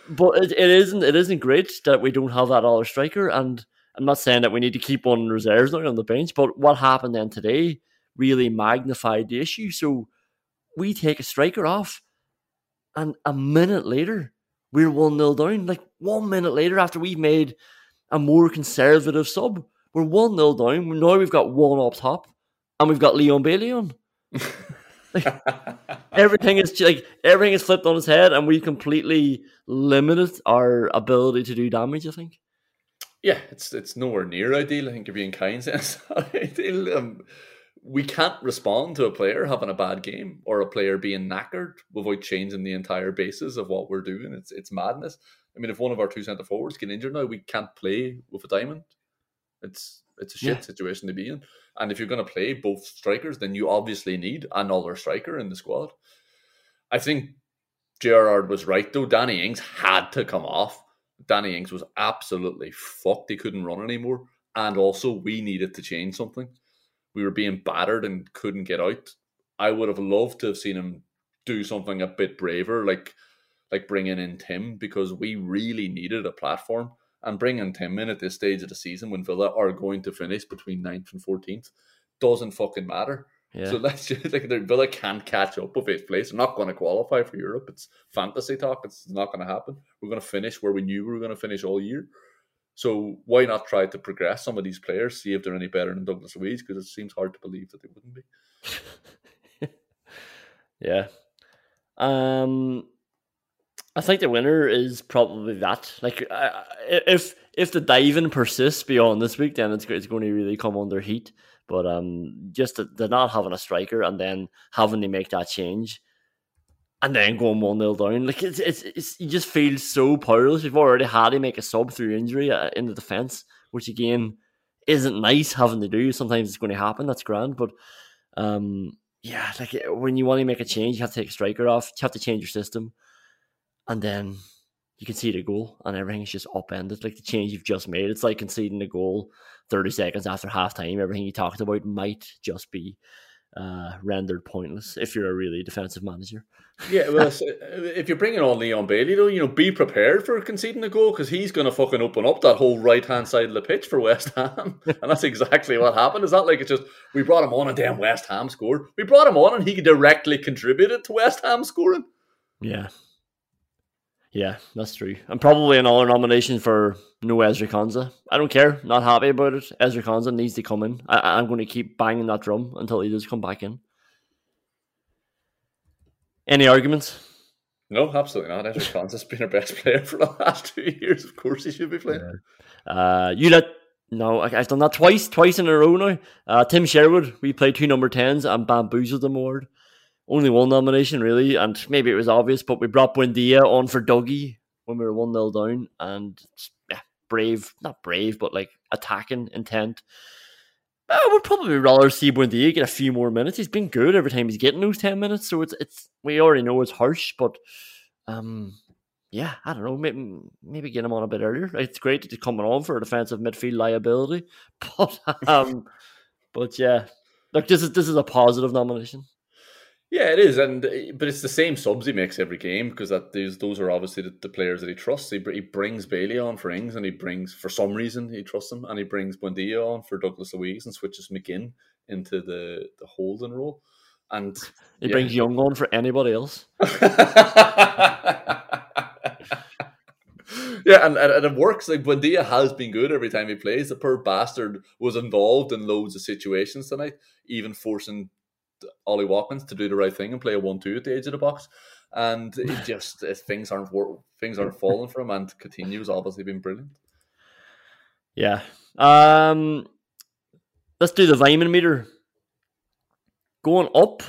but it, it isn't it isn't great that we don't have that other striker. And I'm not saying that we need to keep one in reserves now on the bench, but what happened then today really magnified the issue. So we take a striker off, and a minute later we're 1 0 down. Like one minute later, after we've made a more conservative sub, we're 1 0 down. Now we've got one up top, and we've got Leon Bailey on. like, everything is like everything is flipped on its head, and we completely limited our ability to do damage. I think. Yeah, it's it's nowhere near ideal. I think you're being kind. ideal. Um, we can't respond to a player having a bad game or a player being knackered without changing the entire basis of what we're doing. It's it's madness. I mean, if one of our two centre forwards get injured now, we can't play with a diamond. It's it's a shit yeah. situation to be in. And if you're going to play both strikers, then you obviously need another striker in the squad. I think Gerrard was right though. Danny Ings had to come off. Danny Ings was absolutely fucked. He couldn't run anymore. And also, we needed to change something we were being battered and couldn't get out. I would have loved to have seen him do something a bit braver, like like bringing in Tim, because we really needed a platform. And bringing Tim in at this stage of the season when Villa are going to finish between 9th and 14th doesn't fucking matter. Yeah. So let's just like Villa can't catch up with eighth place. They're not going to qualify for Europe. It's fantasy talk. It's not going to happen. We're going to finish where we knew we were going to finish all year. So why not try to progress some of these players, see if they're any better than Douglas Luiz? Because it seems hard to believe that they wouldn't be. yeah. Um, I think the winner is probably that. Like, uh, if if the diving persists beyond this week, then it's it's going to really come under heat. But um, just they're not having a striker and then having to make that change and then going 1 0 down. Like, it's, it's, it's, you just feel so powerless. We've already had to make a sub through injury uh, in the defence, which again isn't nice having to do. Sometimes it's going to happen. That's grand, but um, yeah, like when you want to make a change, you have to take a striker off. You have to change your system, and then you can see the goal, and everything's just upended. Like the change you've just made, it's like conceding a goal thirty seconds after half time. Everything you talked about might just be uh, rendered pointless if you're a really defensive manager. Yeah, well, if you're bringing on Leon Bailey, though, you know, be prepared for conceding a goal because he's going to fucking open up that whole right hand side of the pitch for West Ham, and that's exactly what happened. Is that like it's just we brought him on and damn West Ham scored. We brought him on and he directly contributed to West Ham scoring. Yeah, yeah, that's true. And probably another nomination for no Ezri Konsa. I don't care. Not happy about it. Ezri Konsa needs to come in. I, am going to keep banging that drum until he does come back in. Any arguments? No, absolutely not. Ezri Konsa's been our best player for the last two years. Of course, he should be playing. Yeah. Uh, you let no, I've done that twice, twice in a row now. Uh, Tim Sherwood, we played two number tens and bamboozled them award only one nomination really, and maybe it was obvious, but we brought Buendia on for Dougie when we were one 0 down, and yeah, brave, not brave, but like attacking intent. I would probably rather see Buendia get a few more minutes. He's been good every time he's getting those ten minutes, so it's it's we already know it's harsh, but um, yeah, I don't know, maybe, maybe get him on a bit earlier. It's great to come on for a defensive midfield liability, but um, but yeah, look, this is this is a positive nomination. Yeah, it is, and eh, but it's the same subs he makes every game because that these those are obviously the, the, players that he trusts. He, he brings Bailey on for Ings, and he brings for some reason he trusts him, and he brings Buendia on for Douglas Luiz, and switches McGinn into the the holding role, and he yeah. brings Young on for anybody else. yeah, and, and, and it works. Like Buendia has been good every time he plays. The poor bastard was involved in loads of situations tonight, even forcing Ollie Watkins to do the right thing and play a one-two at the edge of the box. And it just things aren't things aren't falling for him, and Coutinho's obviously been brilliant. Yeah. Um. Let's do the Weimann meter. Going up.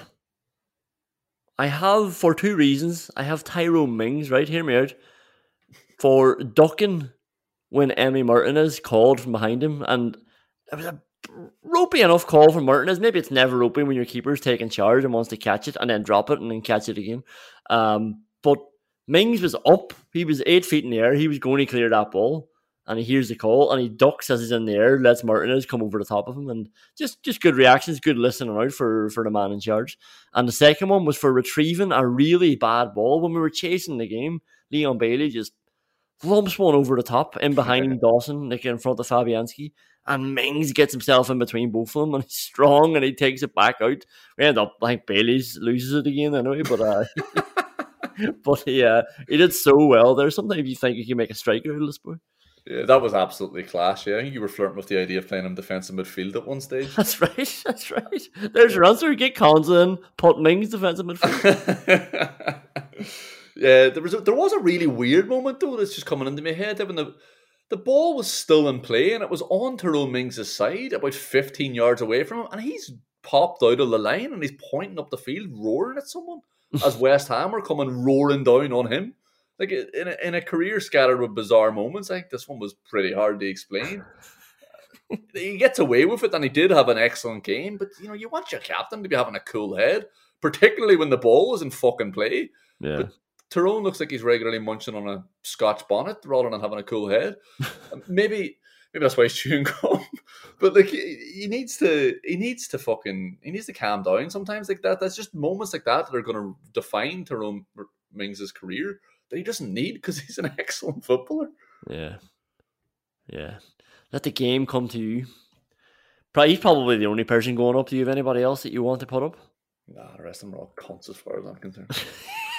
I have for two reasons. I have Tyrone Mings right here, me out. For ducking when Emi Martinez called from behind him, and it was a ropey enough call from Martinez. Maybe it's never ropey when your keeper's taking charge and wants to catch it and then drop it and then catch it again. Um, but Mings was up. He was eight feet in the air. He was going to clear that ball. And he hears the call and he ducks as he's in the air, lets Martinez come over the top of him, and just just good reactions, good listening out for, for the man in charge. And the second one was for retrieving a really bad ball when we were chasing the game. Leon Bailey just lumps one over the top in behind Dawson, like in front of Fabianski and Mings gets himself in between both of them, and he's strong, and he takes it back out. We end up like Bailey's loses it again anyway, but uh, but yeah, he did so well there. Sometimes you think you can make a striker out of this boy. Yeah, that was absolutely class. Yeah, I think you were flirting with the idea of playing him defensive midfield at one stage. That's right. That's right. There's your answer. Get Konsa in, put Mings defensive midfield. Yeah, there was a, there was a really weird moment though that's just coming into my head when the the ball was still in play and it was on Tyrone Mings' side, about 15 yards away from him, and he's popped out of the line and he's pointing up the field, roaring at someone as West Ham are coming roaring down on him. Like in a, in a career scattered with bizarre moments, I think this one was pretty hard to explain. he gets away with it, and he did have an excellent game. But you know, you want your captain to be having a cool head, particularly when the ball is in fucking play. Yeah. But Tyrone looks like he's regularly munching on a Scotch bonnet rather than having a cool head. maybe maybe that's why he's chewing gum. but like he, he, needs to he needs to fucking he needs to calm down sometimes like that. That's just moments like that that are going to define Tyrone Mings' career that he doesn't need because he's an excellent footballer. Yeah, yeah. Let the game come to you. He's probably the only person going up to you. Have anybody else that you want to put up? Nah, the rest of them are all cunts as far as I'm concerned.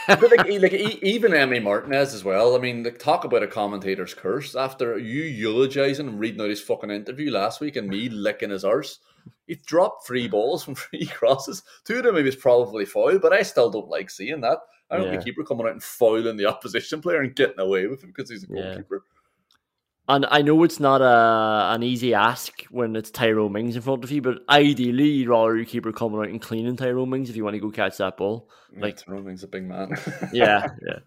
but like, like even Emi Martinez as well. I mean, like, talk about a commentator's curse. After you eulogizing and reading out his fucking interview last week and me licking his arse, he dropped three balls from three crosses. Two of them he was probably foul, but I still don't like seeing that. I don't yeah. the keeper coming out and fouling the opposition player and getting away with it because he's a goalkeeper. Yeah. And I know it's not a an easy ask when it's Tyrone Mings in front of you, but ideally you'd rather your keeper coming out and cleaning Tyrone Mings if you want to go catch that ball. Like Tyrone Mings a big man. yeah, yeah.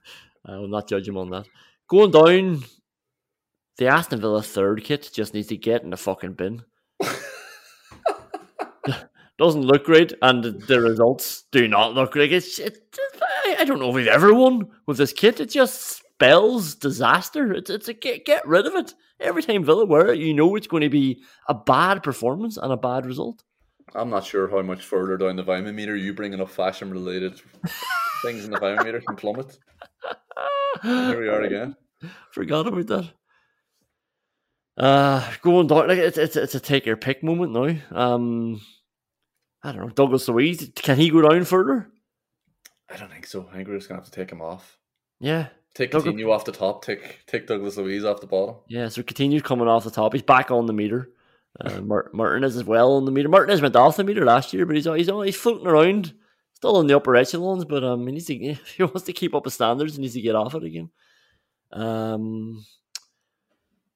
I will not judge him on that. Going down, the Aston Villa third kit just needs to get in the fucking bin. doesn't look great, and the results do not look great. It's, it, I don't know if we've ever won with this kit. It just spells disaster. It's, it's a get, get rid of it. Every time Villa wear it, you know it's going to be a bad performance and a bad result. I'm not sure how much further down the Weimann meter you bringing up fashion related things in the Vitamin meter can plummet. Here we are again. Forgot about that. Uh, going down like it's it's, it's a take your pick moment now. Um, I don't know Douglas Luiz. Can he go down further? I don't think so. I think we're just gonna have to take him off. Yeah, Take Coutinho off the top. Take take Douglas Luiz off the bottom. yeah. So Coutinho's coming off the top. He's back on the meter. Uh, Martinez as well on the meter. Martinez went off the meter last year, but he's he's he's floating around, still in the upper echelons. But um, he needs to if he wants to keep up his standards, he needs to get off it again. Um,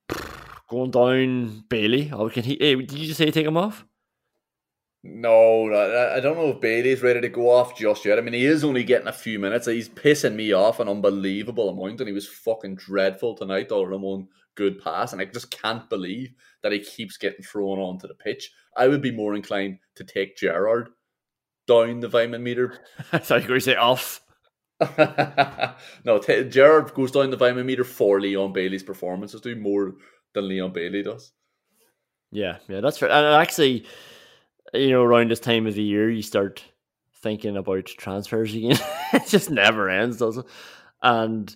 going down Bailey. Oh, can he? Hey, did you just say take him off? No, I I don't know if Bailey's ready to go off just yet. I mean, he is only getting a few minutes. He's pissing me off an unbelievable amount, and he was fucking dreadful tonight. All one good pass, and I just can't believe that he keeps getting thrown onto the pitch. I would be more inclined to take Gerrard down the Weimann meter. I thought you were going to say off. no, t- Gerrard goes down the Weimann meter for Leon Bailey's performances, do more than Leon Bailey does. Yeah, yeah, that's fair. And actually, you know, around this time of the year, you start thinking about transfers again. it just never ends, does it? And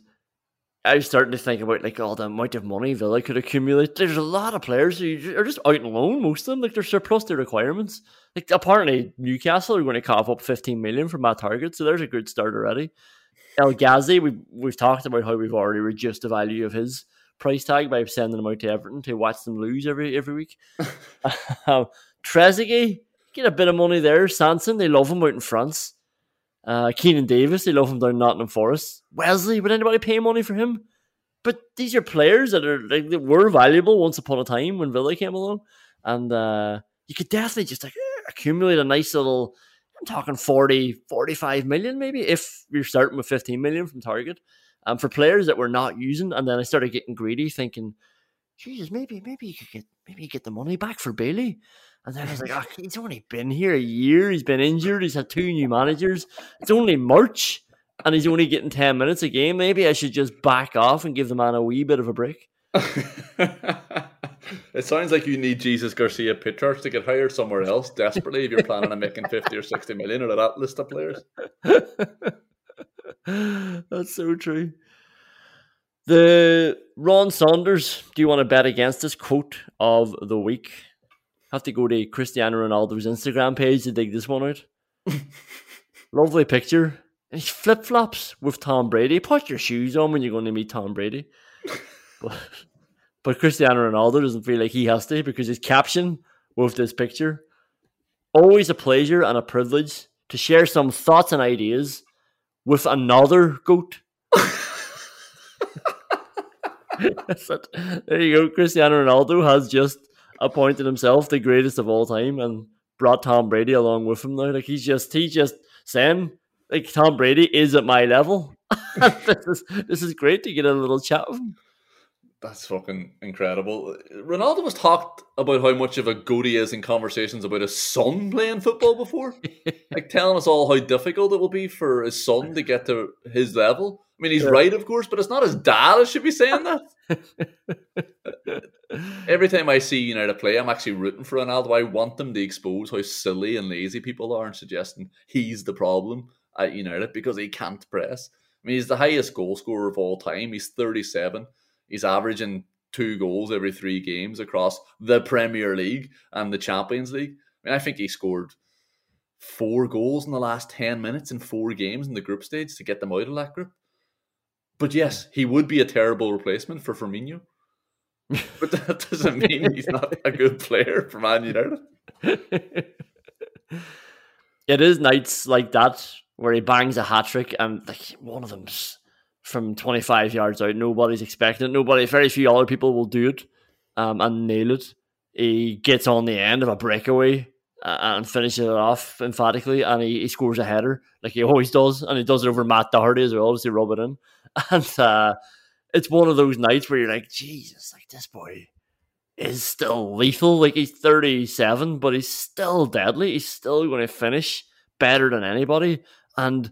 I was starting to think about like all the amount of money Villa could accumulate. There's a lot of players who are just out on loan. Most of them, like they're surplus to requirements. Like apparently Newcastle are going to cough up 15 million for Matt Targett, so there's a good start already. El Ghazi, we've we've talked about how we've already reduced the value of his price tag by sending him out to Everton to watch them lose every every week. um, Trezeguet, get a bit of money there. Sanson, they love him out in France. Uh, Keinan Davis, they love him down Nottingham Forest. Wesley, would anybody pay money for him? But these are players that are like that were valuable once upon a time when Villa came along, and uh, you could definitely just like accumulate a nice little. I'm talking 40, 45 million maybe if you're starting with 15 million from Targett. Um, for players that we're not using, and then I started getting greedy, thinking, Jesus, maybe maybe you could get maybe you get the money back for Bailey. And then I was like, oh, he's only been here a year. He's been injured. He's had two new managers. It's only March, and he's only getting ten minutes a game. Maybe I should just back off and give the man a wee bit of a break. It sounds like you need Jesus Garcia Pitarch to get hired somewhere else desperately if you're planning on making 50 or 60 million out of that list of players. That's so true. The Ron Saunders, do you want to bet against this quote of the week? Have to go to Cristiano Ronaldo's Instagram page to dig this one out. Lovely picture. And he flip flops with Tom Brady. Put your shoes on when you're going to meet Tom Brady. but, but Cristiano Ronaldo doesn't feel like he has to because his caption with this picture always a pleasure and a privilege to share some thoughts and ideas with another goat. There you go. Cristiano Ronaldo has just appointed himself the greatest of all time and brought Tom Brady along with him now. Like he's just he's just saying like Tom Brady is at my level. this is this is great to get a little chat with him. That's fucking incredible. Ronaldo was talked about how much of a goat he is in conversations about his son playing football before. like telling us all how difficult it will be for his son to get to his level. I mean, he's Yeah. right, of course, but it's not his dad that should be saying that. Every time I see United play, I'm actually rooting for Ronaldo. I want them to expose how silly and lazy people are and suggesting he's the problem at United because he can't press. I mean, he's the highest goal scorer of all time. He's 37. He's averaging two goals every three games across the Premier League and the Champions League. I mean, I think he scored four goals in the last 10 minutes in four games in the group stage to get them out of that group. But yes, he would be a terrible replacement for Firmino. but that doesn't mean he's not a good player for Man United. it is nights like that where he bangs a hat trick and like one of them's from 25 yards out. Nobody's expecting it. Nobody, very few other people will do it um, and nail it. He gets on the end of a breakaway and finishes it off emphatically, and he, he scores a header like he always does, and he does it over Matt Doherty as well, to rub it in. And uh, it's one of those nights where you're like, Jesus, like this boy, is still lethal. Like he's 37, but he's still deadly. He's still going to finish better than anybody. And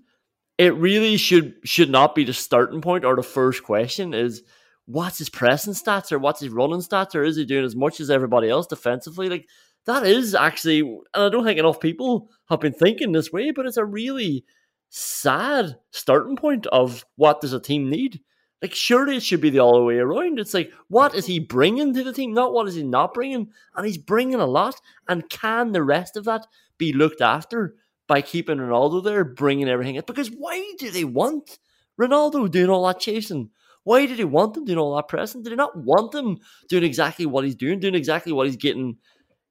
it really should should not be the starting point or the first question is what's his pressing stats or what's his running stats or is he doing as much as everybody else defensively? Like that is actually and I don't think enough people have been thinking this way, but it's a really sad starting point of what does a team need. Like, surely it should be the other way around. It's like, what is he bringing to the team? Not what is he not bringing. And he's bringing a lot. And can the rest of that be looked after by keeping Ronaldo there, bringing everything in? Because why do they want Ronaldo doing all that chasing? Why did he want him doing all that pressing? Did he not want him doing exactly what he's doing, doing exactly what he's getting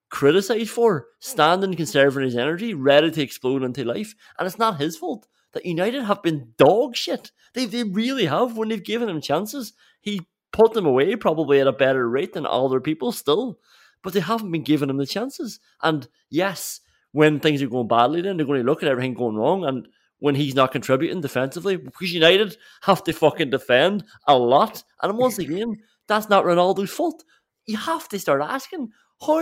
criticized for? Standing, conserving his energy, ready to explode into life. And it's not his fault that United have been dog shit. They, they really have. When they've given him chances, he put them away probably at a better rate than other people still. But they haven't been giving him the chances. And yes, when things are going badly, then they're going to look at everything going wrong. And when he's not contributing defensively, because United have to fucking defend a lot. And once again, that's not Ronaldo's fault. You have to start asking how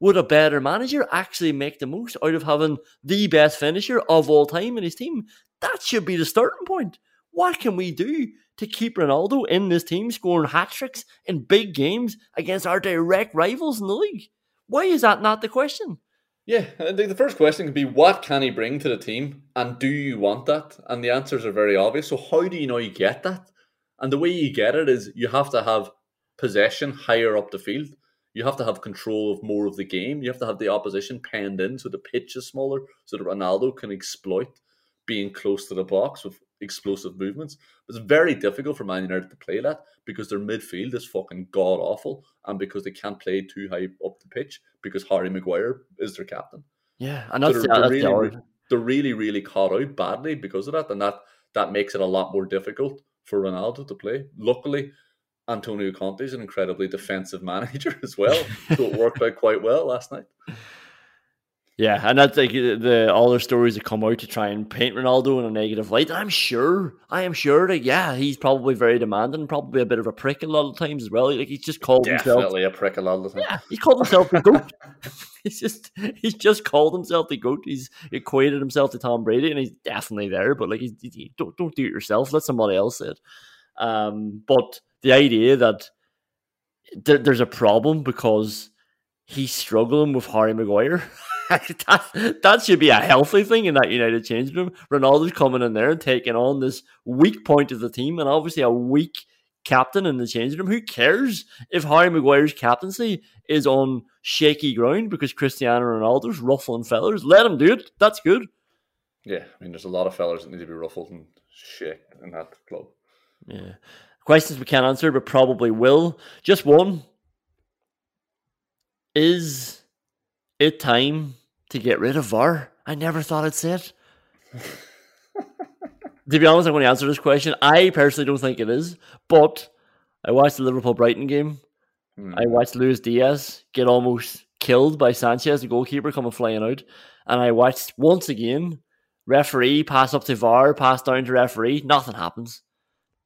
would a better manager actually make the most out of having the best finisher of all time in his team? That should be the starting point. What can we do to keep Ronaldo in this team scoring hat tricks in big games against our direct rivals in the league? Why is that not the question? Yeah, the first question could be what can he bring to the team and do you want that? And the answers are very obvious. So, how do you know you get that? And the way you get it is you have to have possession higher up the field you have to have control of more of the game. You have to have the opposition penned in so the pitch is smaller, so that Ronaldo can exploit being close to the box with explosive movements. It's very difficult for Man United to play that because their midfield is fucking god awful and because they can't play too high up the pitch because Harry Maguire is their captain. Yeah, and that's, so they're, that's they're really, they're really, really caught out badly because of that, and that that makes it a lot more difficult for Ronaldo to play. Luckily, Antonio Conte is an incredibly defensive manager as well, so it worked out quite well last night. Yeah, and that's like the all the stories that come out to try and paint Ronaldo in a negative light. I'm sure, I am sure that yeah, he's probably very demanding, probably a bit of a prick a lot of times as well. Like he's just called definitely himself a prick a lot of the time. Yeah, he called himself the goat. he's just he's just called himself the goat. He's equated himself to Tom Brady, and he's definitely there. But like, he's, he, don't don't do it yourself. Let somebody else say it. Um, but the idea that th- there's a problem because he's struggling with Harry Maguire. that, that should be a healthy thing in that United changing room. Ronaldo's coming in there and taking on this weak point of the team, and obviously a weak captain in the changing room. Who cares if Harry Maguire's captaincy is on shaky ground because Cristiano Ronaldo's ruffling feathers? Let him do it. That's good. Yeah, I mean, there's a lot of fellas that need to be ruffled and shake in that club. Yeah. Questions we can't answer, but probably will. Just one. Is it time to get rid of VAR? I never thought I'd say it. to be honest, I'm going to answer this question. I personally don't think it is, but I watched the Liverpool Brighton game. Mm. I watched Luis Diaz get almost killed by Sanchez, the goalkeeper, coming flying out. And I watched once again referee pass up to VAR, pass down to referee. Nothing happens.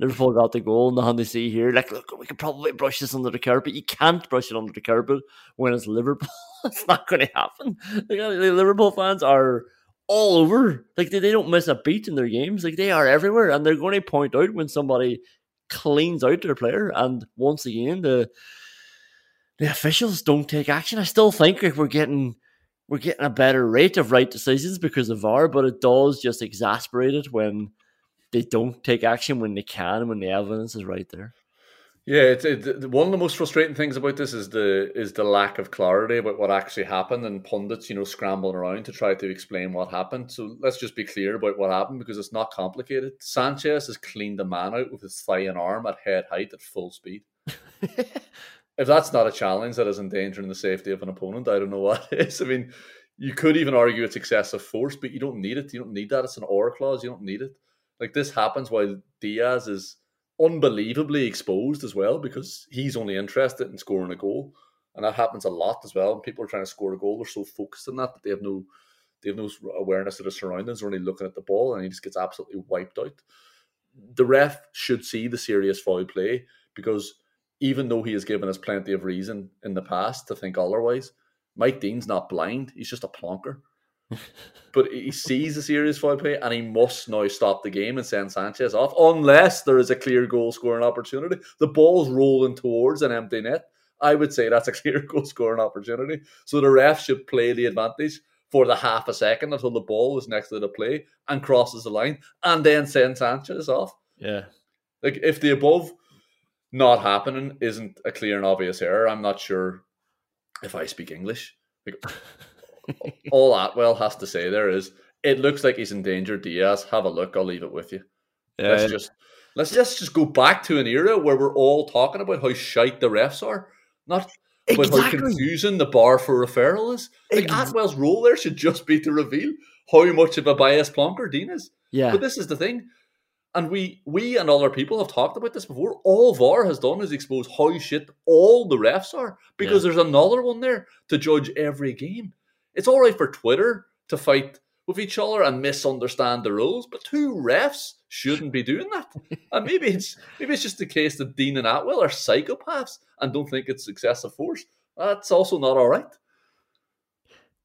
Liverpool got the goal, and nothing to see here. Like, look, we could probably brush this under the carpet. You can't brush it under the carpet when it's Liverpool. it's not going to happen. Like, uh, the Liverpool fans are all over. Like, they, they don't miss a beat in their games. Like, they are everywhere, and they're going to point out when somebody cleans out their player. And once again, the the officials don't take action. I still think like, we're getting we're getting a better rate of right decisions because of VAR, but it does just exasperate it when they don't take action when they can when the evidence is right there. Yeah, it's, it's, one of the most frustrating things about this is the is the lack of clarity about what actually happened, and pundits, you know, scrambling around to try to explain what happened. So let's just be clear about what happened because it's not complicated. Sanchez has cleaned the man out with his thigh and arm at head height at full speed. if that's not a challenge that is endangering the safety of an opponent, I don't know what is. I mean, you could even argue it's excessive force, but you don't need it. You don't need that. It's an or clause. You don't need it. Like this happens while Diaz is unbelievably exposed as well because he's only interested in scoring a goal, and that happens a lot as well. People are trying to score a goal, they're so focused on that that they have no they have no awareness of the surroundings. They're only looking at the ball, and he just gets absolutely wiped out. The ref should see the serious foul play because even though he has given us plenty of reason in the past to think otherwise, Mike Dean's not blind. He's just a plonker. But he sees a serious foul play and he must now stop the game and send Sanchez off unless there is a clear goal scoring opportunity. The ball's rolling towards an empty net. I would say that's a clear goal scoring opportunity. So the ref should play the advantage for the half a second until the ball is next to the play and crosses the line and then send Sanchez off. Yeah. Like if the above not happening isn't a clear and obvious error, I'm not sure if I speak English. Like, all Attwell has to say there is it looks like he's in danger. Diaz, have a look. I'll leave it with you. Yeah. Let's just let's just just go back to an era where we're all talking about how shite the refs are, not about how Exactly. confusing the bar for referral is. Like Ex- Attwell's role there should just be to reveal how much of a bias plonker Dean is. Yeah. But this is the thing. And we we and other people have talked about this before. All VAR has done is expose how shit all the refs are because there's another one there to judge every game. It's all right for Twitter to fight with each other and misunderstand the rules, but two refs shouldn't be doing that. and maybe it's maybe it's just the case that Dean and Attwell are psychopaths and don't think it's excessive force. That's also not all right.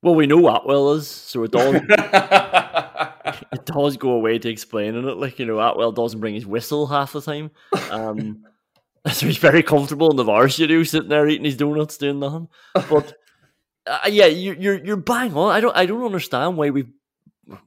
Well, we know Attwell is, so it does. it does go away to explaining it. Like you know, Attwell doesn't bring his whistle half the time. Um, so he's very comfortable in the VAR studio, sitting there eating his donuts, doing nothing. But uh, yeah, you're you're you're bang on. I don't I don't understand why we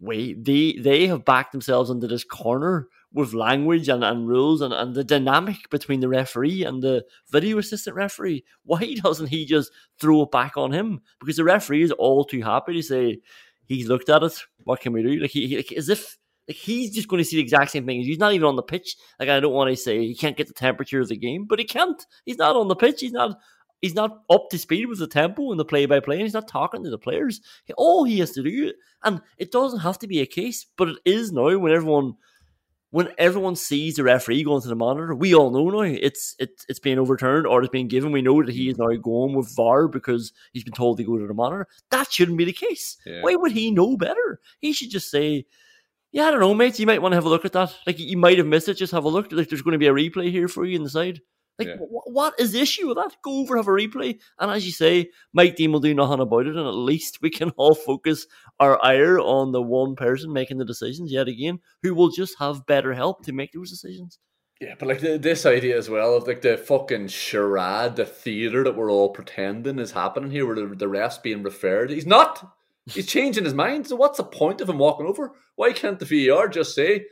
why they they have backed themselves into this corner with language and, and rules and, and the dynamic between the referee and the video assistant referee. Why doesn't he just throw it back on him? Because the referee is all too happy to say he's looked at it. What can we do? Like he, he like, as if like he's just going to see the exact same thing. He's not even on the pitch. Like I don't want to say he can't get the temperature of the game, but he can't. He's not on the pitch. He's not. He's not up to speed with the tempo and the play by play, and he's not talking to the players. All he has to do, and it doesn't have to be a case, but it is now when everyone when everyone sees the referee going to the monitor, we all know now it's it's it's being overturned or it's being given. We know that he is now going with VAR because he's been told to go to the monitor. That shouldn't be the case. Yeah. Why would he know better? He should just say, "Yeah, I don't know, mates. You might want to have a look at that. Like you might have missed it. Just have a look. Like there's going to be a replay here for you in the side." Like, Yeah. wh- what is the issue with that? Go over, have a replay, and as you say, Mike Dean will do nothing about it, and at least we can all focus our ire on the one person making the decisions yet again, who will just have better help to make those decisions. Yeah, but like the, this idea as well of like the fucking charade, the theater that we're all pretending is happening here, where the, the ref's being referred. He's not. He's changing his mind. So what's the point of him walking over? Why can't the VAR just say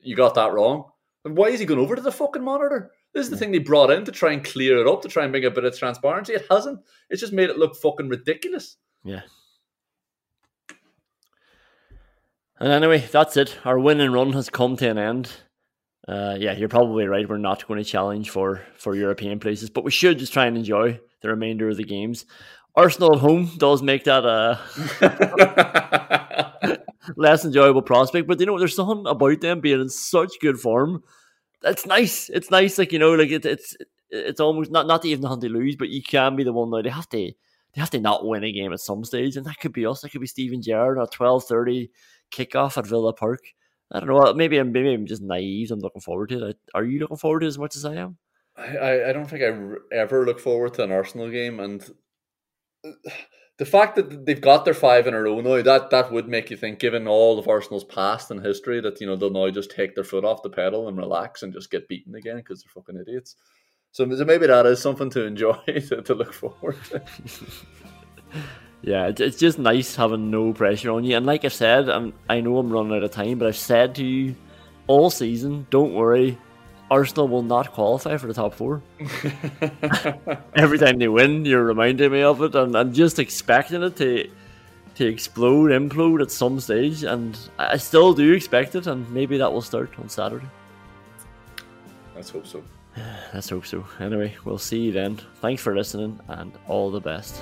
you got that wrong? And why is he going over to the fucking monitor? This is the thing they brought in to try and clear it up, to try and bring a bit of transparency. It hasn't. It's just made it look fucking ridiculous. Yeah. And anyway, that's it. Our win and run has come to an end. Uh, yeah, you're probably right. We're not going to challenge for for European places, but we should just try and enjoy the remainder of the games. Arsenal at home does make that a less enjoyable prospect, but you know there's something about them being in such good form. That's nice. It's nice, like you know, like it, it's it's almost not not even have to lose, but you can be the one now. They have to they have to not win a game at some stage, and that could be us. That could be Steven Gerrard at twelve thirty kickoff at Villa Park. I don't know. Maybe I'm maybe I'm just naive. I'm looking forward to it. Are you looking forward to it as much as I am? I, I- I don't think I ever look forward to an Arsenal game, and uh, the fact that they've got their five in a row now, that that would make you think, given all of Arsenal's past and history, that you know they'll now just take their foot off the pedal and relax and just get beaten again because they're fucking idiots. So so maybe that is something to enjoy to, to look forward to. Yeah, it's, just nice having no pressure on you. And like I said, I'm, I know I'm running out of time, but I've said to you all season, don't worry, Arsenal will not qualify for the top four. Every time they win, you're reminding me of it, and I'm just expecting it to to explode, implode at some stage, and I I still do expect it, and maybe that will start on Saturday. Let's hope so. Let's hope so. Anyway, we'll see you then. Thanks for listening, and all the best.